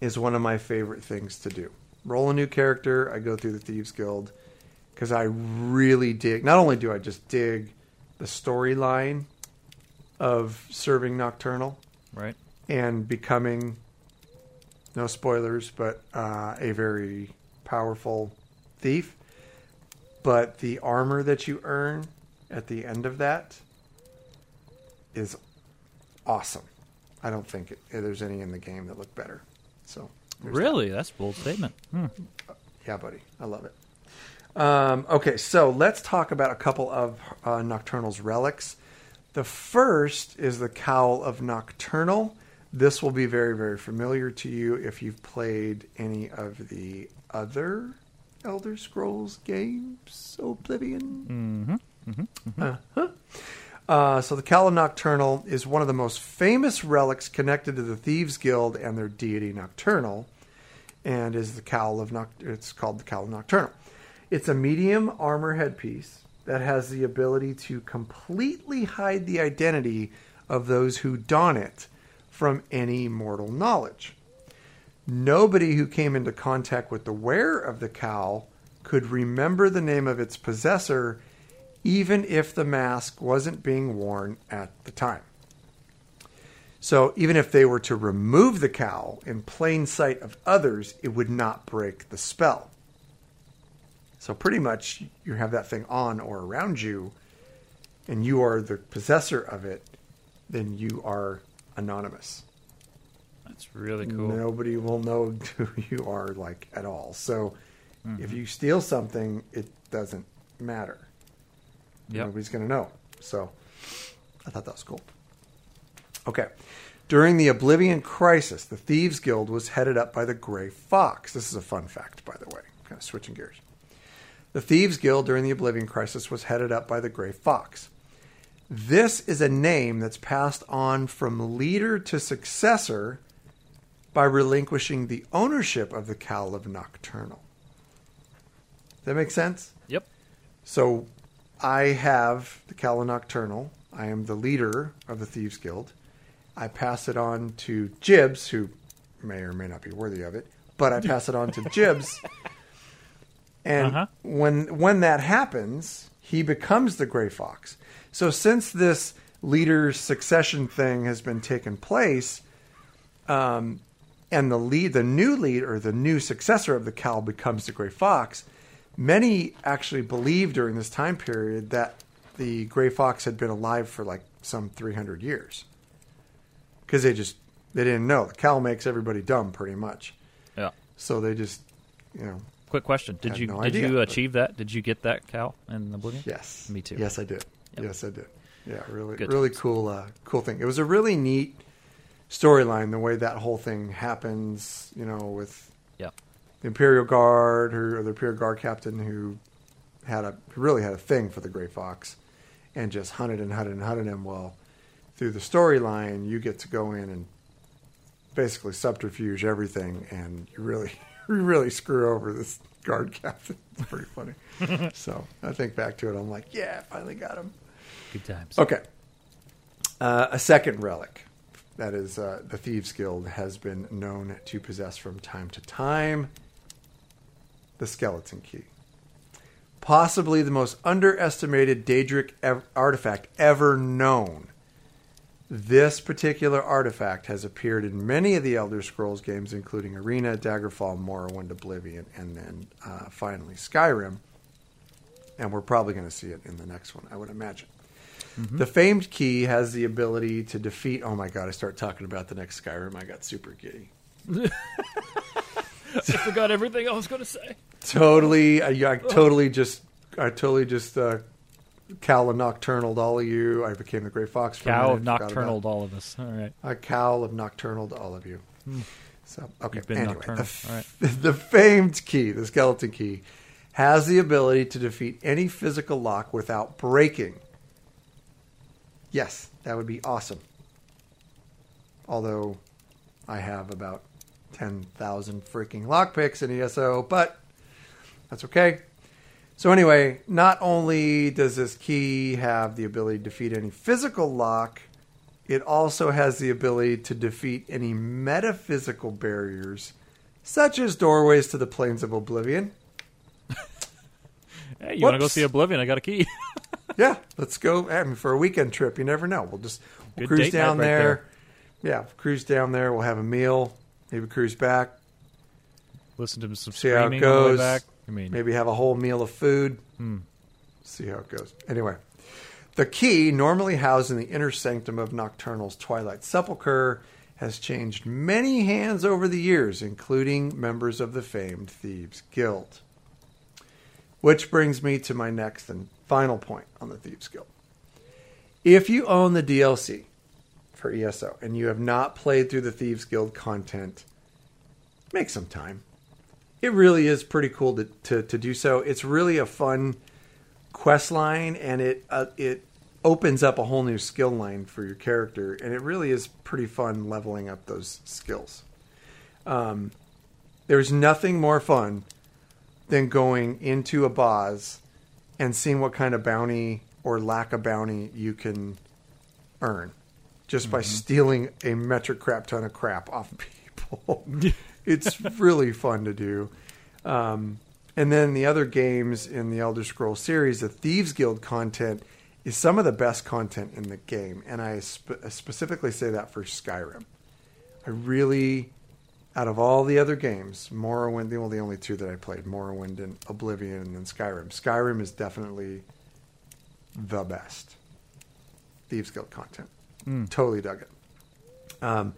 is one of my favorite things to do. Roll a new character, I go through the Thieves Guild because I really dig. Not only do I just dig the storyline of serving Nocturnal Right. and becoming, no spoilers, but uh, a very powerful thief, but the armor that you earn at the end of that is awesome. I don't think it, there's any in the game that look better. So there's that. Really? That's a bold statement. Hmm. Yeah, buddy. I love it. Um, okay, so let's talk about a couple of uh, Nocturnal's relics. The first is the Cowl of Nocturnal. This will be very, very familiar to you if you've played any of the other Elder Scrolls games, Oblivion. Mm-hmm. Uh-huh. Uh, so the Cowl of Nocturnal is one of the most famous relics connected to the Thieves Guild and their deity Nocturnal, and is the Cowl of Noct- It's called the Cowl of Nocturnal. It's a medium armor headpiece that has the ability to completely hide the identity of those who don it from any mortal knowledge. Nobody who came into contact with the wearer of the cowl could remember the name of its possessor, even if the mask wasn't being worn at the time. So, even if they were to remove the cowl in plain sight of others, it would not break the spell. So, pretty much, you have that thing on or around you, and you are the possessor of it, then you are anonymous. That's really cool. Nobody will know who you are like at all. So if mm-hmm. you steal something, it doesn't matter. Yep. Nobody's going to know. So I thought that was cool. Okay. During the Oblivion Crisis, the Thieves Guild was headed up by the Grey Fox. This is a fun fact, by the way. Kind of switching gears. The Thieves Guild during the Oblivion Crisis was headed up by the Grey Fox. This is a name that's passed on from leader to successor by relinquishing the ownership of the Cowl of Nocturnal. Does that make sense? Yep. So I have the Cowl of Nocturnal. I am the leader of the Thieves Guild. I pass it on to Jibs, who may or may not be worthy of it, but I pass it on to Jibs. And Uh-huh. when when that happens, he becomes the Gray Fox. So since this leader succession thing has been taken place, um, and the lead, the new lead or the new successor of the cowl becomes the Gray Fox, many actually believed during this time period that the Gray Fox had been alive for like some 300 years because they just they didn't know the cowl makes everybody dumb pretty much. Yeah. So they just you know Quick question: Did you no did idea, you but- achieve that? Did you get that cow in Oblivion? Yes. Me too. Yes, I did. Yep. Yes, I did. Yeah, really, Good really times. cool, uh, cool thing. It was a really neat storyline. The way that whole thing happens, you know, with the Imperial Guard or the Imperial Guard captain who had a who really had a thing for the Gray Fox, and just hunted and hunted and hunted him. Well, through the storyline, you get to go in and basically subterfuge everything, and you really, you really screw over this guard captain. It's pretty funny. so I think back to it, I'm like, yeah, finally got him. Good times. Okay. Uh, a second relic that is uh, the Thieves Guild has been known to possess from time to time the Skeleton Key. Possibly the most underestimated Daedric ev- artifact ever known. This particular artifact has appeared in many of the Elder Scrolls games, including Arena, Daggerfall, Morrowind, Oblivion, and then uh, finally Skyrim. And we're probably going to see it in the next one, I would imagine. The famed key has the ability to defeat. Oh my god! I start talking about the next Skyrim. I got super giddy. I forgot everything I was going to say. Totally, I, I totally just, I totally just uh, cowl and nocturnal all of you. I became the Gray Fox. For Cow of nocturnal all of us. All right. A cowl of nocturnal to all of you. So okay. Anyway, the, All right. the famed key, the skeleton key, has the ability to defeat any physical lock without breaking. Yes, that would be awesome. Although I have about 10,000 freaking lockpicks in ESO, but that's okay. So, anyway, not only does this key have the ability to defeat any physical lock, it also has the ability to defeat any metaphysical barriers, such as doorways to the planes of oblivion. Hey, you want to go see Oblivion? I got a key. yeah, let's go I mean, for a weekend trip. You never know. We'll just we'll cruise down right there. Yeah, cruise down there. We'll have a meal. Maybe cruise back. Listen to some See how it screaming on the way goes. back. I mean, Maybe have a whole meal of food. Hmm. See how it goes. Anyway, the key, normally housed in the inner sanctum of Nocturnal's Twilight Sepulchre, has changed many hands over the years, including members of the famed Thieves Guild. Which brings me to my next and final point on the Thieves Guild. If you own the DLC for ESO and you have not played through the Thieves Guild content, make some time it really is pretty cool to, to, to do so. It's really a fun quest line, and it uh, it opens up a whole new skill line for your character, and it really is pretty fun leveling up those skills. Um, there's nothing more fun than going into a boss and seeing what kind of bounty or lack of bounty you can earn just by stealing a metric crap ton of crap off people. it's really fun to do. Um, and then the other games in the Elder Scrolls series, the Thieves Guild content is some of the best content in the game. And I spe- specifically say that for Skyrim. I really, out of all the other games, Morrowind, the only, the only two that I played, Morrowind and Oblivion and then Skyrim. Skyrim is definitely the best Thieves Guild content. Totally dug it. Um,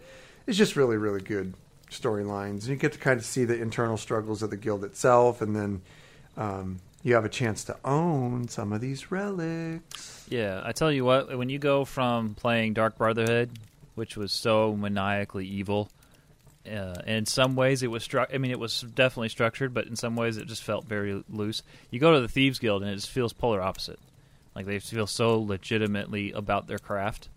it's just really, really good storylines. and You get to kind of see the internal struggles of the guild itself, and then um, you have a chance to own some of these relics. Yeah, I tell you what, when you go from playing Dark Brotherhood, which was so maniacally evil, uh, in some ways it was stru- I mean, it was definitely structured, but in some ways it just felt very loose. You go to the Thieves Guild, and it just feels polar opposite. Like they feel so legitimately about their craft.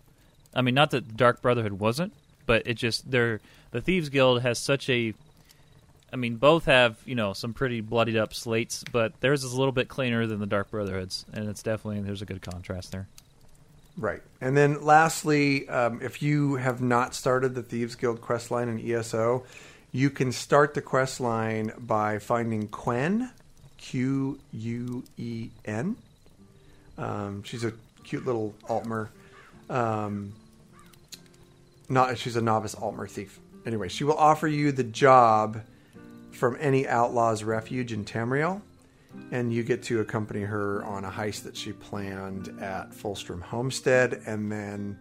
I mean, not that the Dark Brotherhood wasn't, but it just they're the Thieves Guild has such a. I mean, both have you know some pretty bloodied up slates, but theirs is a little bit cleaner than the Dark Brotherhood's, and it's definitely there's a good contrast there. Right. And then lastly, um, if you have not started the Thieves Guild quest line in ESO, you can start the quest line by finding Quen, Q U E N. Um, she's a cute little Altmer. Um, not she's a novice Altmer thief. Anyway, she will offer you the job from any outlaw's refuge in Tamriel, and you get to accompany her on a heist that she planned at Fulstrom Homestead, and then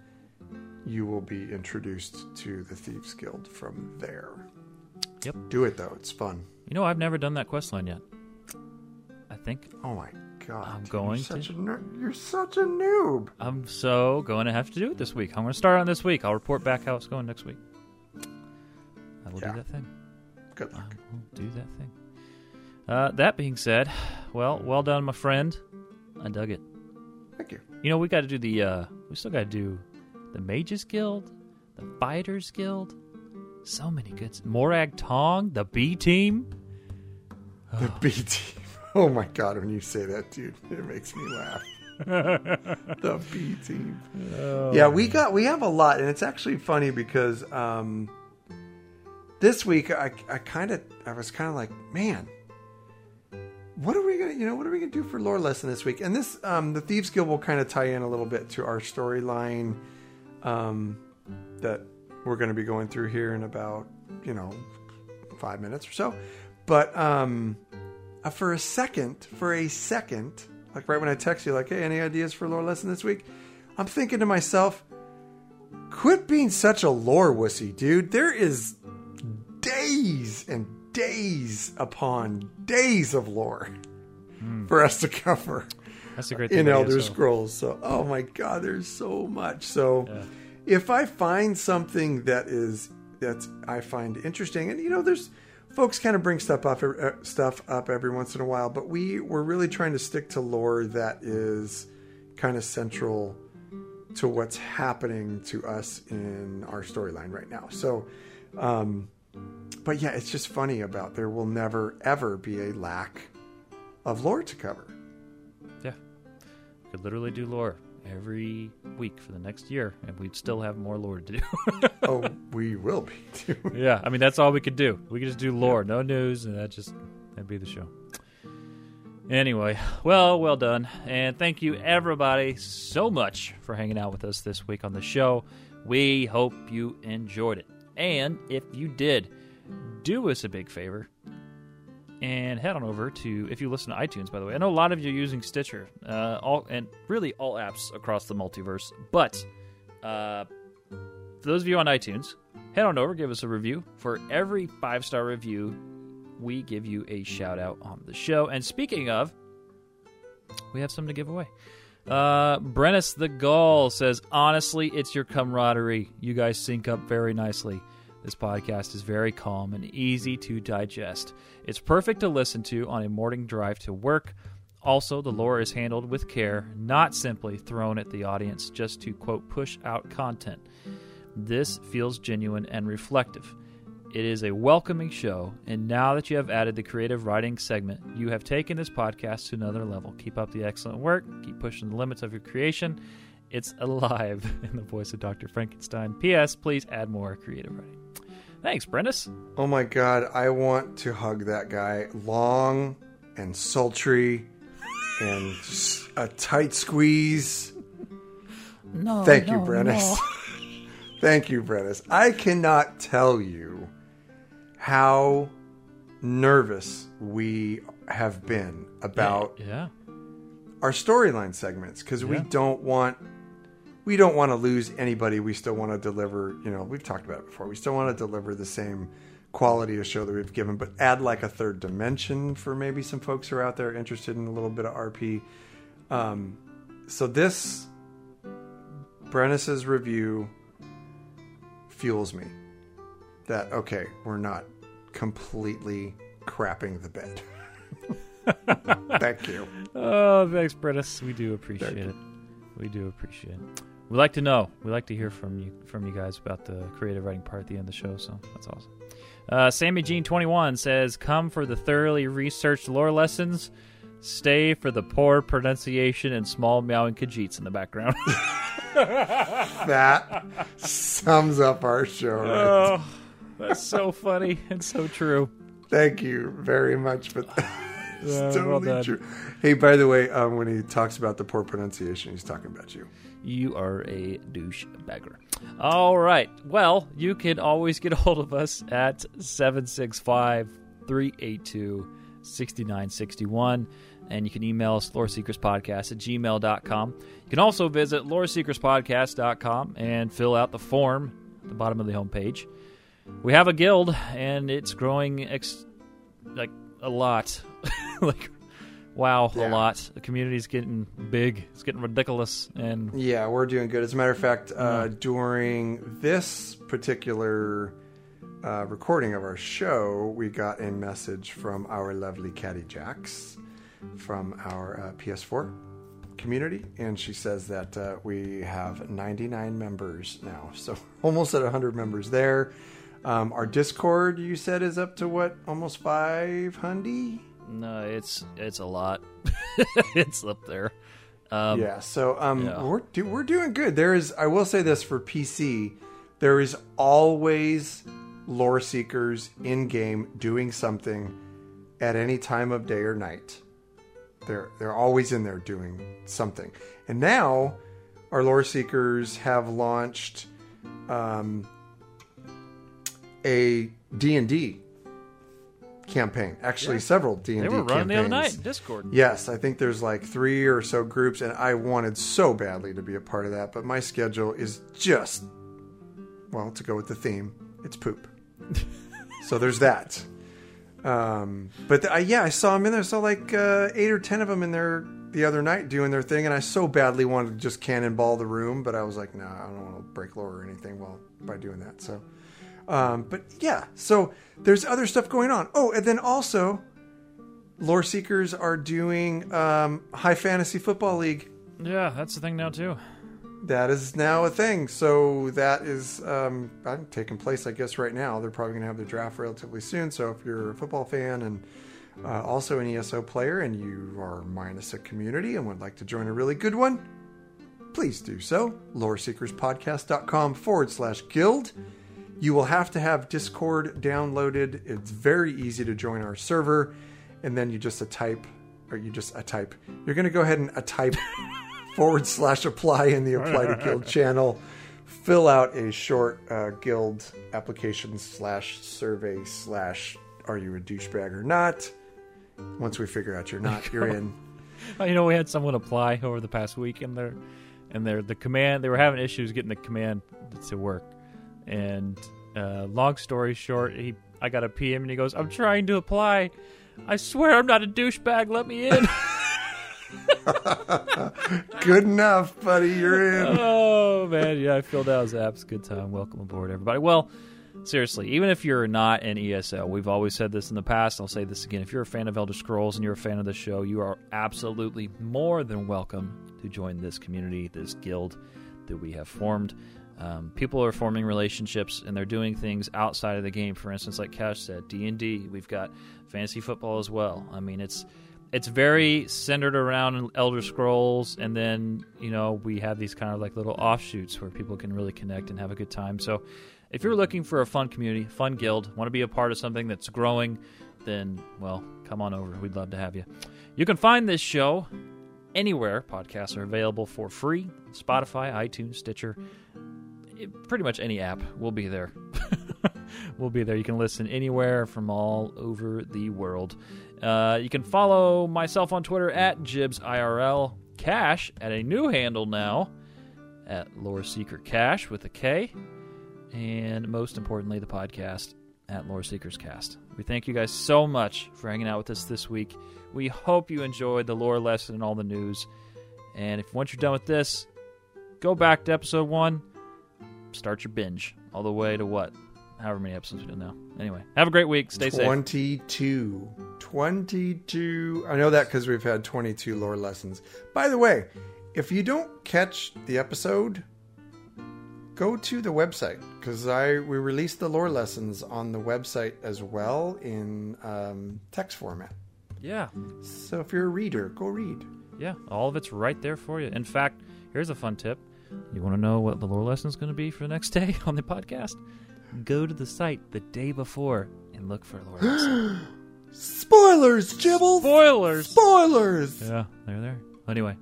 you will be introduced to the Thieves Guild from there. Yep. Do it though; it's fun. You know, I've never done that quest line yet. I think Oh my god! I'm going You're such, to. a ner- you're such a noob. I'm so going to have to do it this week. I'm going to start on this week. I'll report back how it's going next week. I will Yeah. do that thing. Good I luck. will do that thing. Uh, that being said, well, well done, my friend. I dug it. Thank you. You know, we got to do the. Uh, we still got to do the Mages Guild, the Fighters Guild. So many good. Morag Tong, the B Team. The B team. Oh my god! When you say that, dude, it makes me laugh. the B team. yeah, we got we have a lot, and it's actually funny because um, this week I I kind of I was kind of like, man, what are we gonna you know what are we gonna do for lore lesson this week? And this um, the Thieves Guild will kind of tie in a little bit to our storyline um, that we're going to be going through here in about you know five minutes or so. But um, uh, for a second, for a second, like right when I text you, like, hey, any ideas for lore lesson this week? I'm thinking to myself, quit being such a lore wussy, dude. There is days and days upon days of lore for us to cover That's a great thing. in Elder. Scrolls. So, oh my God, there's so much. So, Yeah. if I find something that is that I find interesting. And you know, there's folks kind of bring stuff up uh, stuff up every once in a while, but we we're really trying to stick to lore that is kind of central to what's happening to us in our storyline right now. So, um, but yeah, it's just funny about there will never ever be a lack of lore to cover. Yeah. Could literally do lore every week for the next year, and we'd still have more lore to do. oh, we will be too. yeah, I mean that's all we could do. We could just do lore, no news, and that just that'd be the show. Anyway, well, well done. And thank you, everybody, so much for hanging out with us this week on the show. We hope you enjoyed it. And if you did, do us a big favor and head on over to, if you listen to iTunes, by the way. I know a lot of you are using Stitcher, uh, all and really all apps across the multiverse. But uh, for those of you on iTunes, head on over, give us a review. For every five star review, we give you a shout out on the show. And speaking of, we have something to give away. Uh, Brennis the Gaul says, honestly, it's your camaraderie. You guys sync up very nicely. This podcast is very calm and easy to digest. It's perfect to listen to on a morning drive to work. Also, the lore is handled with care, not simply thrown at the audience just to, quote, push out content. This feels genuine and reflective. It is a welcoming show, and now that you have added the creative writing segment, you have taken this podcast to another level. Keep up the excellent work, keep pushing the limits of your creation. It's alive in the voice of Dr. Frankenstein. P.S. Please add more creative writing. Thanks, Brentis. Oh my god, I want to hug that guy. Long and sultry and a tight squeeze. No. Thank you, Brennis. Thank you, Brennis. I cannot tell you how nervous we have been about Yeah. our storyline segments because we don't want we don't want to lose anybody. We still want to deliver. You know, we've talked about it before. We still want to deliver the same quality of show that we've given, but add like a third dimension for maybe some folks who are out there interested in a little bit of RP. Um, so this Brennis's review fuels me that okay, we're not completely crapping the bed. Thank you. Oh, thanks, Brentis. We do appreciate Thank it. We do appreciate it. We like to know. We like to hear from you from you guys about the creative writing part at the end of the show. So that's awesome. Uh, Sammy Jean twenty one says, "Come for the thoroughly researched lore lessons. Stay for the poor pronunciation and small meowing Khajiits in the background." That sums up our show. Right? oh, that's so funny and so true. Thank you very much for that. it's well totally done. true. Hey, by the way, um, when he talks about the poor pronunciation, he's talking about you. You are a douche bagger. All right. Well, you can always get a hold of us at 765 382 6961. And you can email us loreseekerspodcast at gmail.com. You can also visit loreseekerspodcast.com and fill out the form at the bottom of the homepage. We have a guild, and it's growing ex- like a lot. like, wow, a lot. The community's getting big. It's getting ridiculous. And Yeah, we're doing good. As a matter of fact, uh, during this particular uh, recording of our show, we got a message from our lovely Caddy Jacks from our uh, PS4 community, and she says that uh, we have 99 members now, so almost at 100 members there. Um, our Discord, you said, is up to what, almost 500? No, it's it's a lot. it's up there. Um, yeah, so um, yeah. we're do, we're doing good. There is, I will say this for PC, there is always lore seekers in game doing something at any time of day or night. They're they're always in there doing something. And now our lore seekers have launched um, a D and D campaign. Actually, several D and They D were running the other night in Discord. Yes, I think there's like three or so groups, and I wanted so badly to be a part of that, but my schedule is just, well, to go with the theme, it's poop. so there's that. Um, but the, I, yeah, I saw them in there. I saw like uh, eight or ten of them in there the other night doing their thing, and I so badly wanted to just cannonball the room, but I was like, no, I don't want to break lore or anything while by doing that. So Um, but yeah, so there's other stuff going on. Oh, and then also, Lore Seekers are doing um, High Fantasy Football League. Yeah, that's the thing now too. That is now a thing. So that is um, taking place, I guess, right now. They're probably going to have the draft relatively soon. So if you're a football fan and uh, also an ESO player and you are minus a community and would like to join a really good one, please do so. LoreSeekersPodcast.com forward slash guild. You will have to have Discord downloaded. It's very easy to join our server. And then you just a type, or you just a type. You're going to go ahead and a type forward slash apply in the apply to guild channel. Fill out a short uh, guild application slash survey slash are you a douchebag or not. Once we figure out you're not, you're in. you know, we had someone apply over the past week, and they're and they're the command. They were having issues getting the command to work. And uh, long story short, he I got a PM, and he goes, "I'm trying to apply. I swear I'm not a douchebag. Let me in." Good enough, buddy. You're in. oh man, yeah, I filled out his apps. Good time. Welcome aboard, everybody. Well, seriously, even if you're not an ESL, we've always said this in the past. I'll say this again. If you're a fan of Elder Scrolls and you're a fan of the show, you are absolutely more than welcome to join this community, this guild that we have formed. Um, people are forming relationships and they're doing things outside of the game. For instance, like Cash said, D and D. We've got fantasy football as well. I mean, it's it's very centered around Elder Scrolls, and then you know we have these kind of like little offshoots where people can really connect and have a good time. So, if you're looking for a fun community, fun guild, want to be a part of something that's growing, then well, come on over. We'd love to have you. You can find this show anywhere podcasts are available for free: Spotify, iTunes, Stitcher, pretty much any app. We'll be there. we'll be there. You can listen anywhere from all over the world. Uh, you can follow myself on Twitter at JibsIRL, Cash at a new handle now at Lore Seeker Cash with a K, and most importantly, the podcast at Lore Seekers Cast. We thank you guys so much for hanging out with us this week. We hope you enjoyed the lore lesson and all the news. And if once you're done with this, go back to episode one, start your binge all the way to what? However many episodes we do now. Anyway, have a great week. Stay 22. safe. 22. 22. I know that because we've had 22 lore lessons. By the way, if you don't catch the episode, go to the website because I we released the lore lessons on the website as well in um, text format. Yeah. So if you're a reader, go read. Yeah, all of it's right there for you. In fact, here's a fun tip. You want to know what the lore lesson is going to be for the next day on the podcast? Go to the site the day before and look for lore lesson. Spoilers, Jibble. Spoilers. Spoilers. Yeah, they're there. Anyway,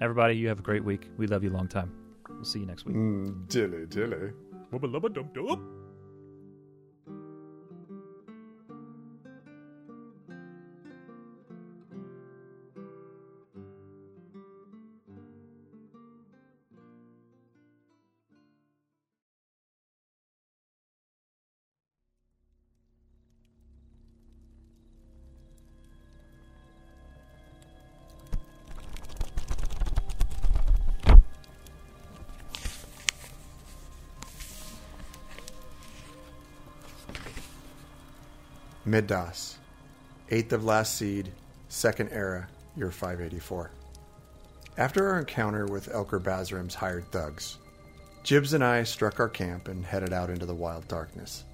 everybody, you have a great week. We love you long time. We'll see you next week. Mm, dilly dilly. Middas, 8th of last seed, 2nd era, year 584. After our encounter with Elker Bazrim's hired thugs, Jibs and I struck our camp and headed out into the wild darkness.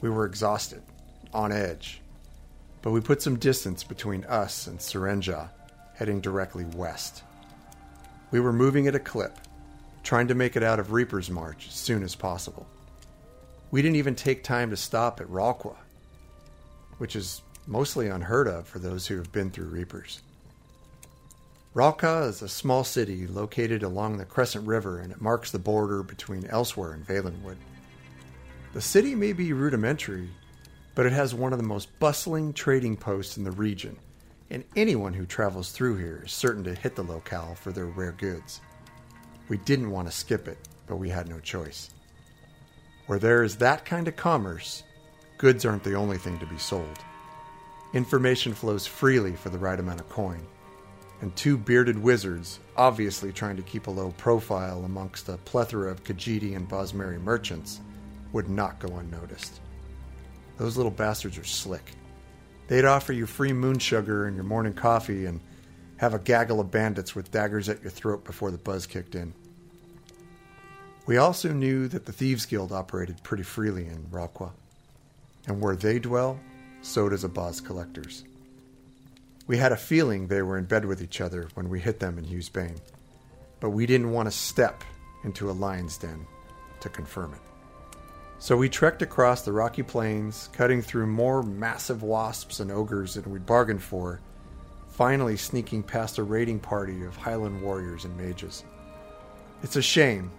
We were exhausted, on edge, but we put some distance between us and S'ren-ja, heading directly west. We were moving at a clip, trying to make it out of Reaper's March as soon as possible. We didn't even take time to stop at Rawl'kha, which is mostly unheard of for those who have been through Reapers. Rawl'kha is a small city located along the Crescent River and it marks the border between Elsweyr and Valenwood. The city may be rudimentary, but it has one of the most bustling trading posts in the region, and anyone who travels through here is certain to hit the locale for their rare goods. We didn't want to skip it, but we had no choice. Where there is that kind of commerce, Goods aren't the only thing to be sold. Information flows freely for the right amount of coin. And two bearded wizards, obviously trying to keep a low profile amongst a plethora of Khajiit and Bosmeri merchants, would not go unnoticed. Those little bastards are slick. They'd offer you free moon sugar and your morning coffee and have a gaggle of bandits with daggers at your throat before the buzz kicked in. We also knew that the Thieves Guild operated pretty freely in Rawl'kha, and where they dwell, so does Abaz collectors. We had a feeling they were in bed with each other when we hit them in Hew's Bane, but we didn't want to step into a lion's den to confirm it. So we trekked across the rocky plains, cutting through more massive wasps and ogres than we'd bargained for, finally sneaking past a raiding party of Highland warriors and mages. It's a shame.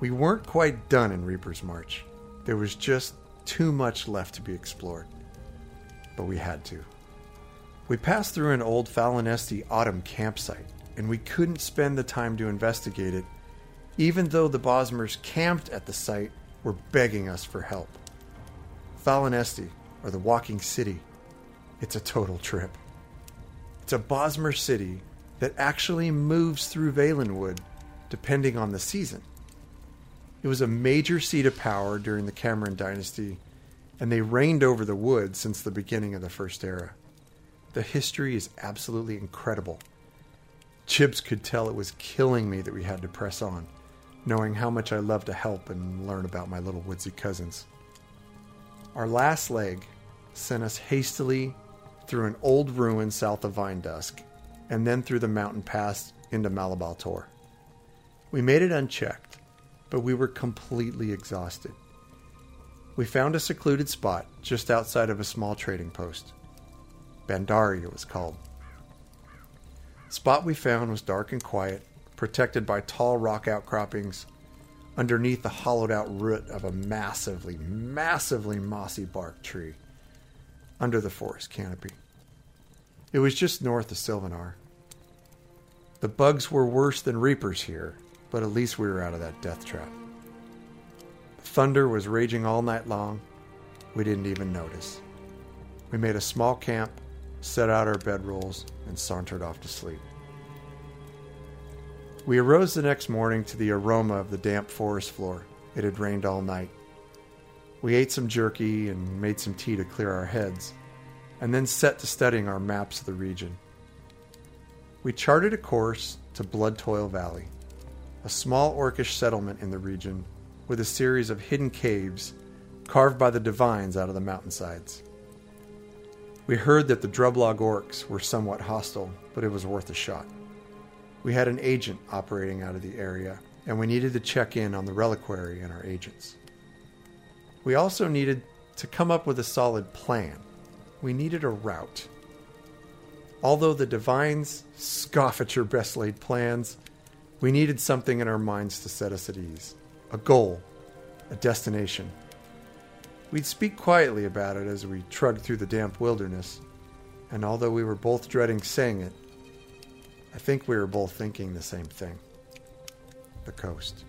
We weren't quite done in Reaper's March. There was just too much left to be explored. But we had to. We passed through an old Falinesti autumn campsite, and we couldn't spend the time to investigate it, even though the Bosmers camped at the site were begging us for help. Falinesti, or the Walking City, it's a total trip. It's a Bosmer city that actually moves through Valenwood depending on the season. It was a major seat of power during the Camoran dynasty, and they reigned over the wood since the beginning of the First Era. The history is absolutely incredible. Jibs could tell it was killing me that we had to press on knowing how much I love to help and learn about my little woodsy cousins. Our last leg sent us hastily through an old ruin south of Vinedusk, and then through the mountain pass into Malabal Tor. We made it unchecked, but we were completely exhausted. We found a secluded spot just outside of a small trading post. Baandari it was called. The spot we found was dark and quiet, protected by tall rock outcroppings underneath the hollowed out root of a massively, massively mossy bark tree under the forest canopy. It was just north of Silvenar. The bugs were worse than reapers here, but at least we were out of that death trap. Thunder was raging all night long. We didn't even notice. We made a small camp, set out our bedrolls, and sauntered off to sleep. We arose the next morning to the aroma of the damp forest floor. It had rained all night. We ate some jerky and made some tea to clear our heads, and then set to studying our maps of the region. We charted a course to Bloodtoil Valley, a small orcish settlement in the region with a series of hidden caves carved by the divines out of the mountainsides. We heard that the Drublog orcs were somewhat hostile, but it was worth a shot. We had an agent operating out of the area, and we needed to check in on the reliquary and our agents. We also needed to come up with a solid plan. We needed a route. Although the divines scoff at your best laid plans, we needed something in our minds to set us at ease a goal, a destination. We'd speak quietly about it as we trudged through the damp wilderness, and although we were both dreading saying it, I think we were both thinking the same thing the coast.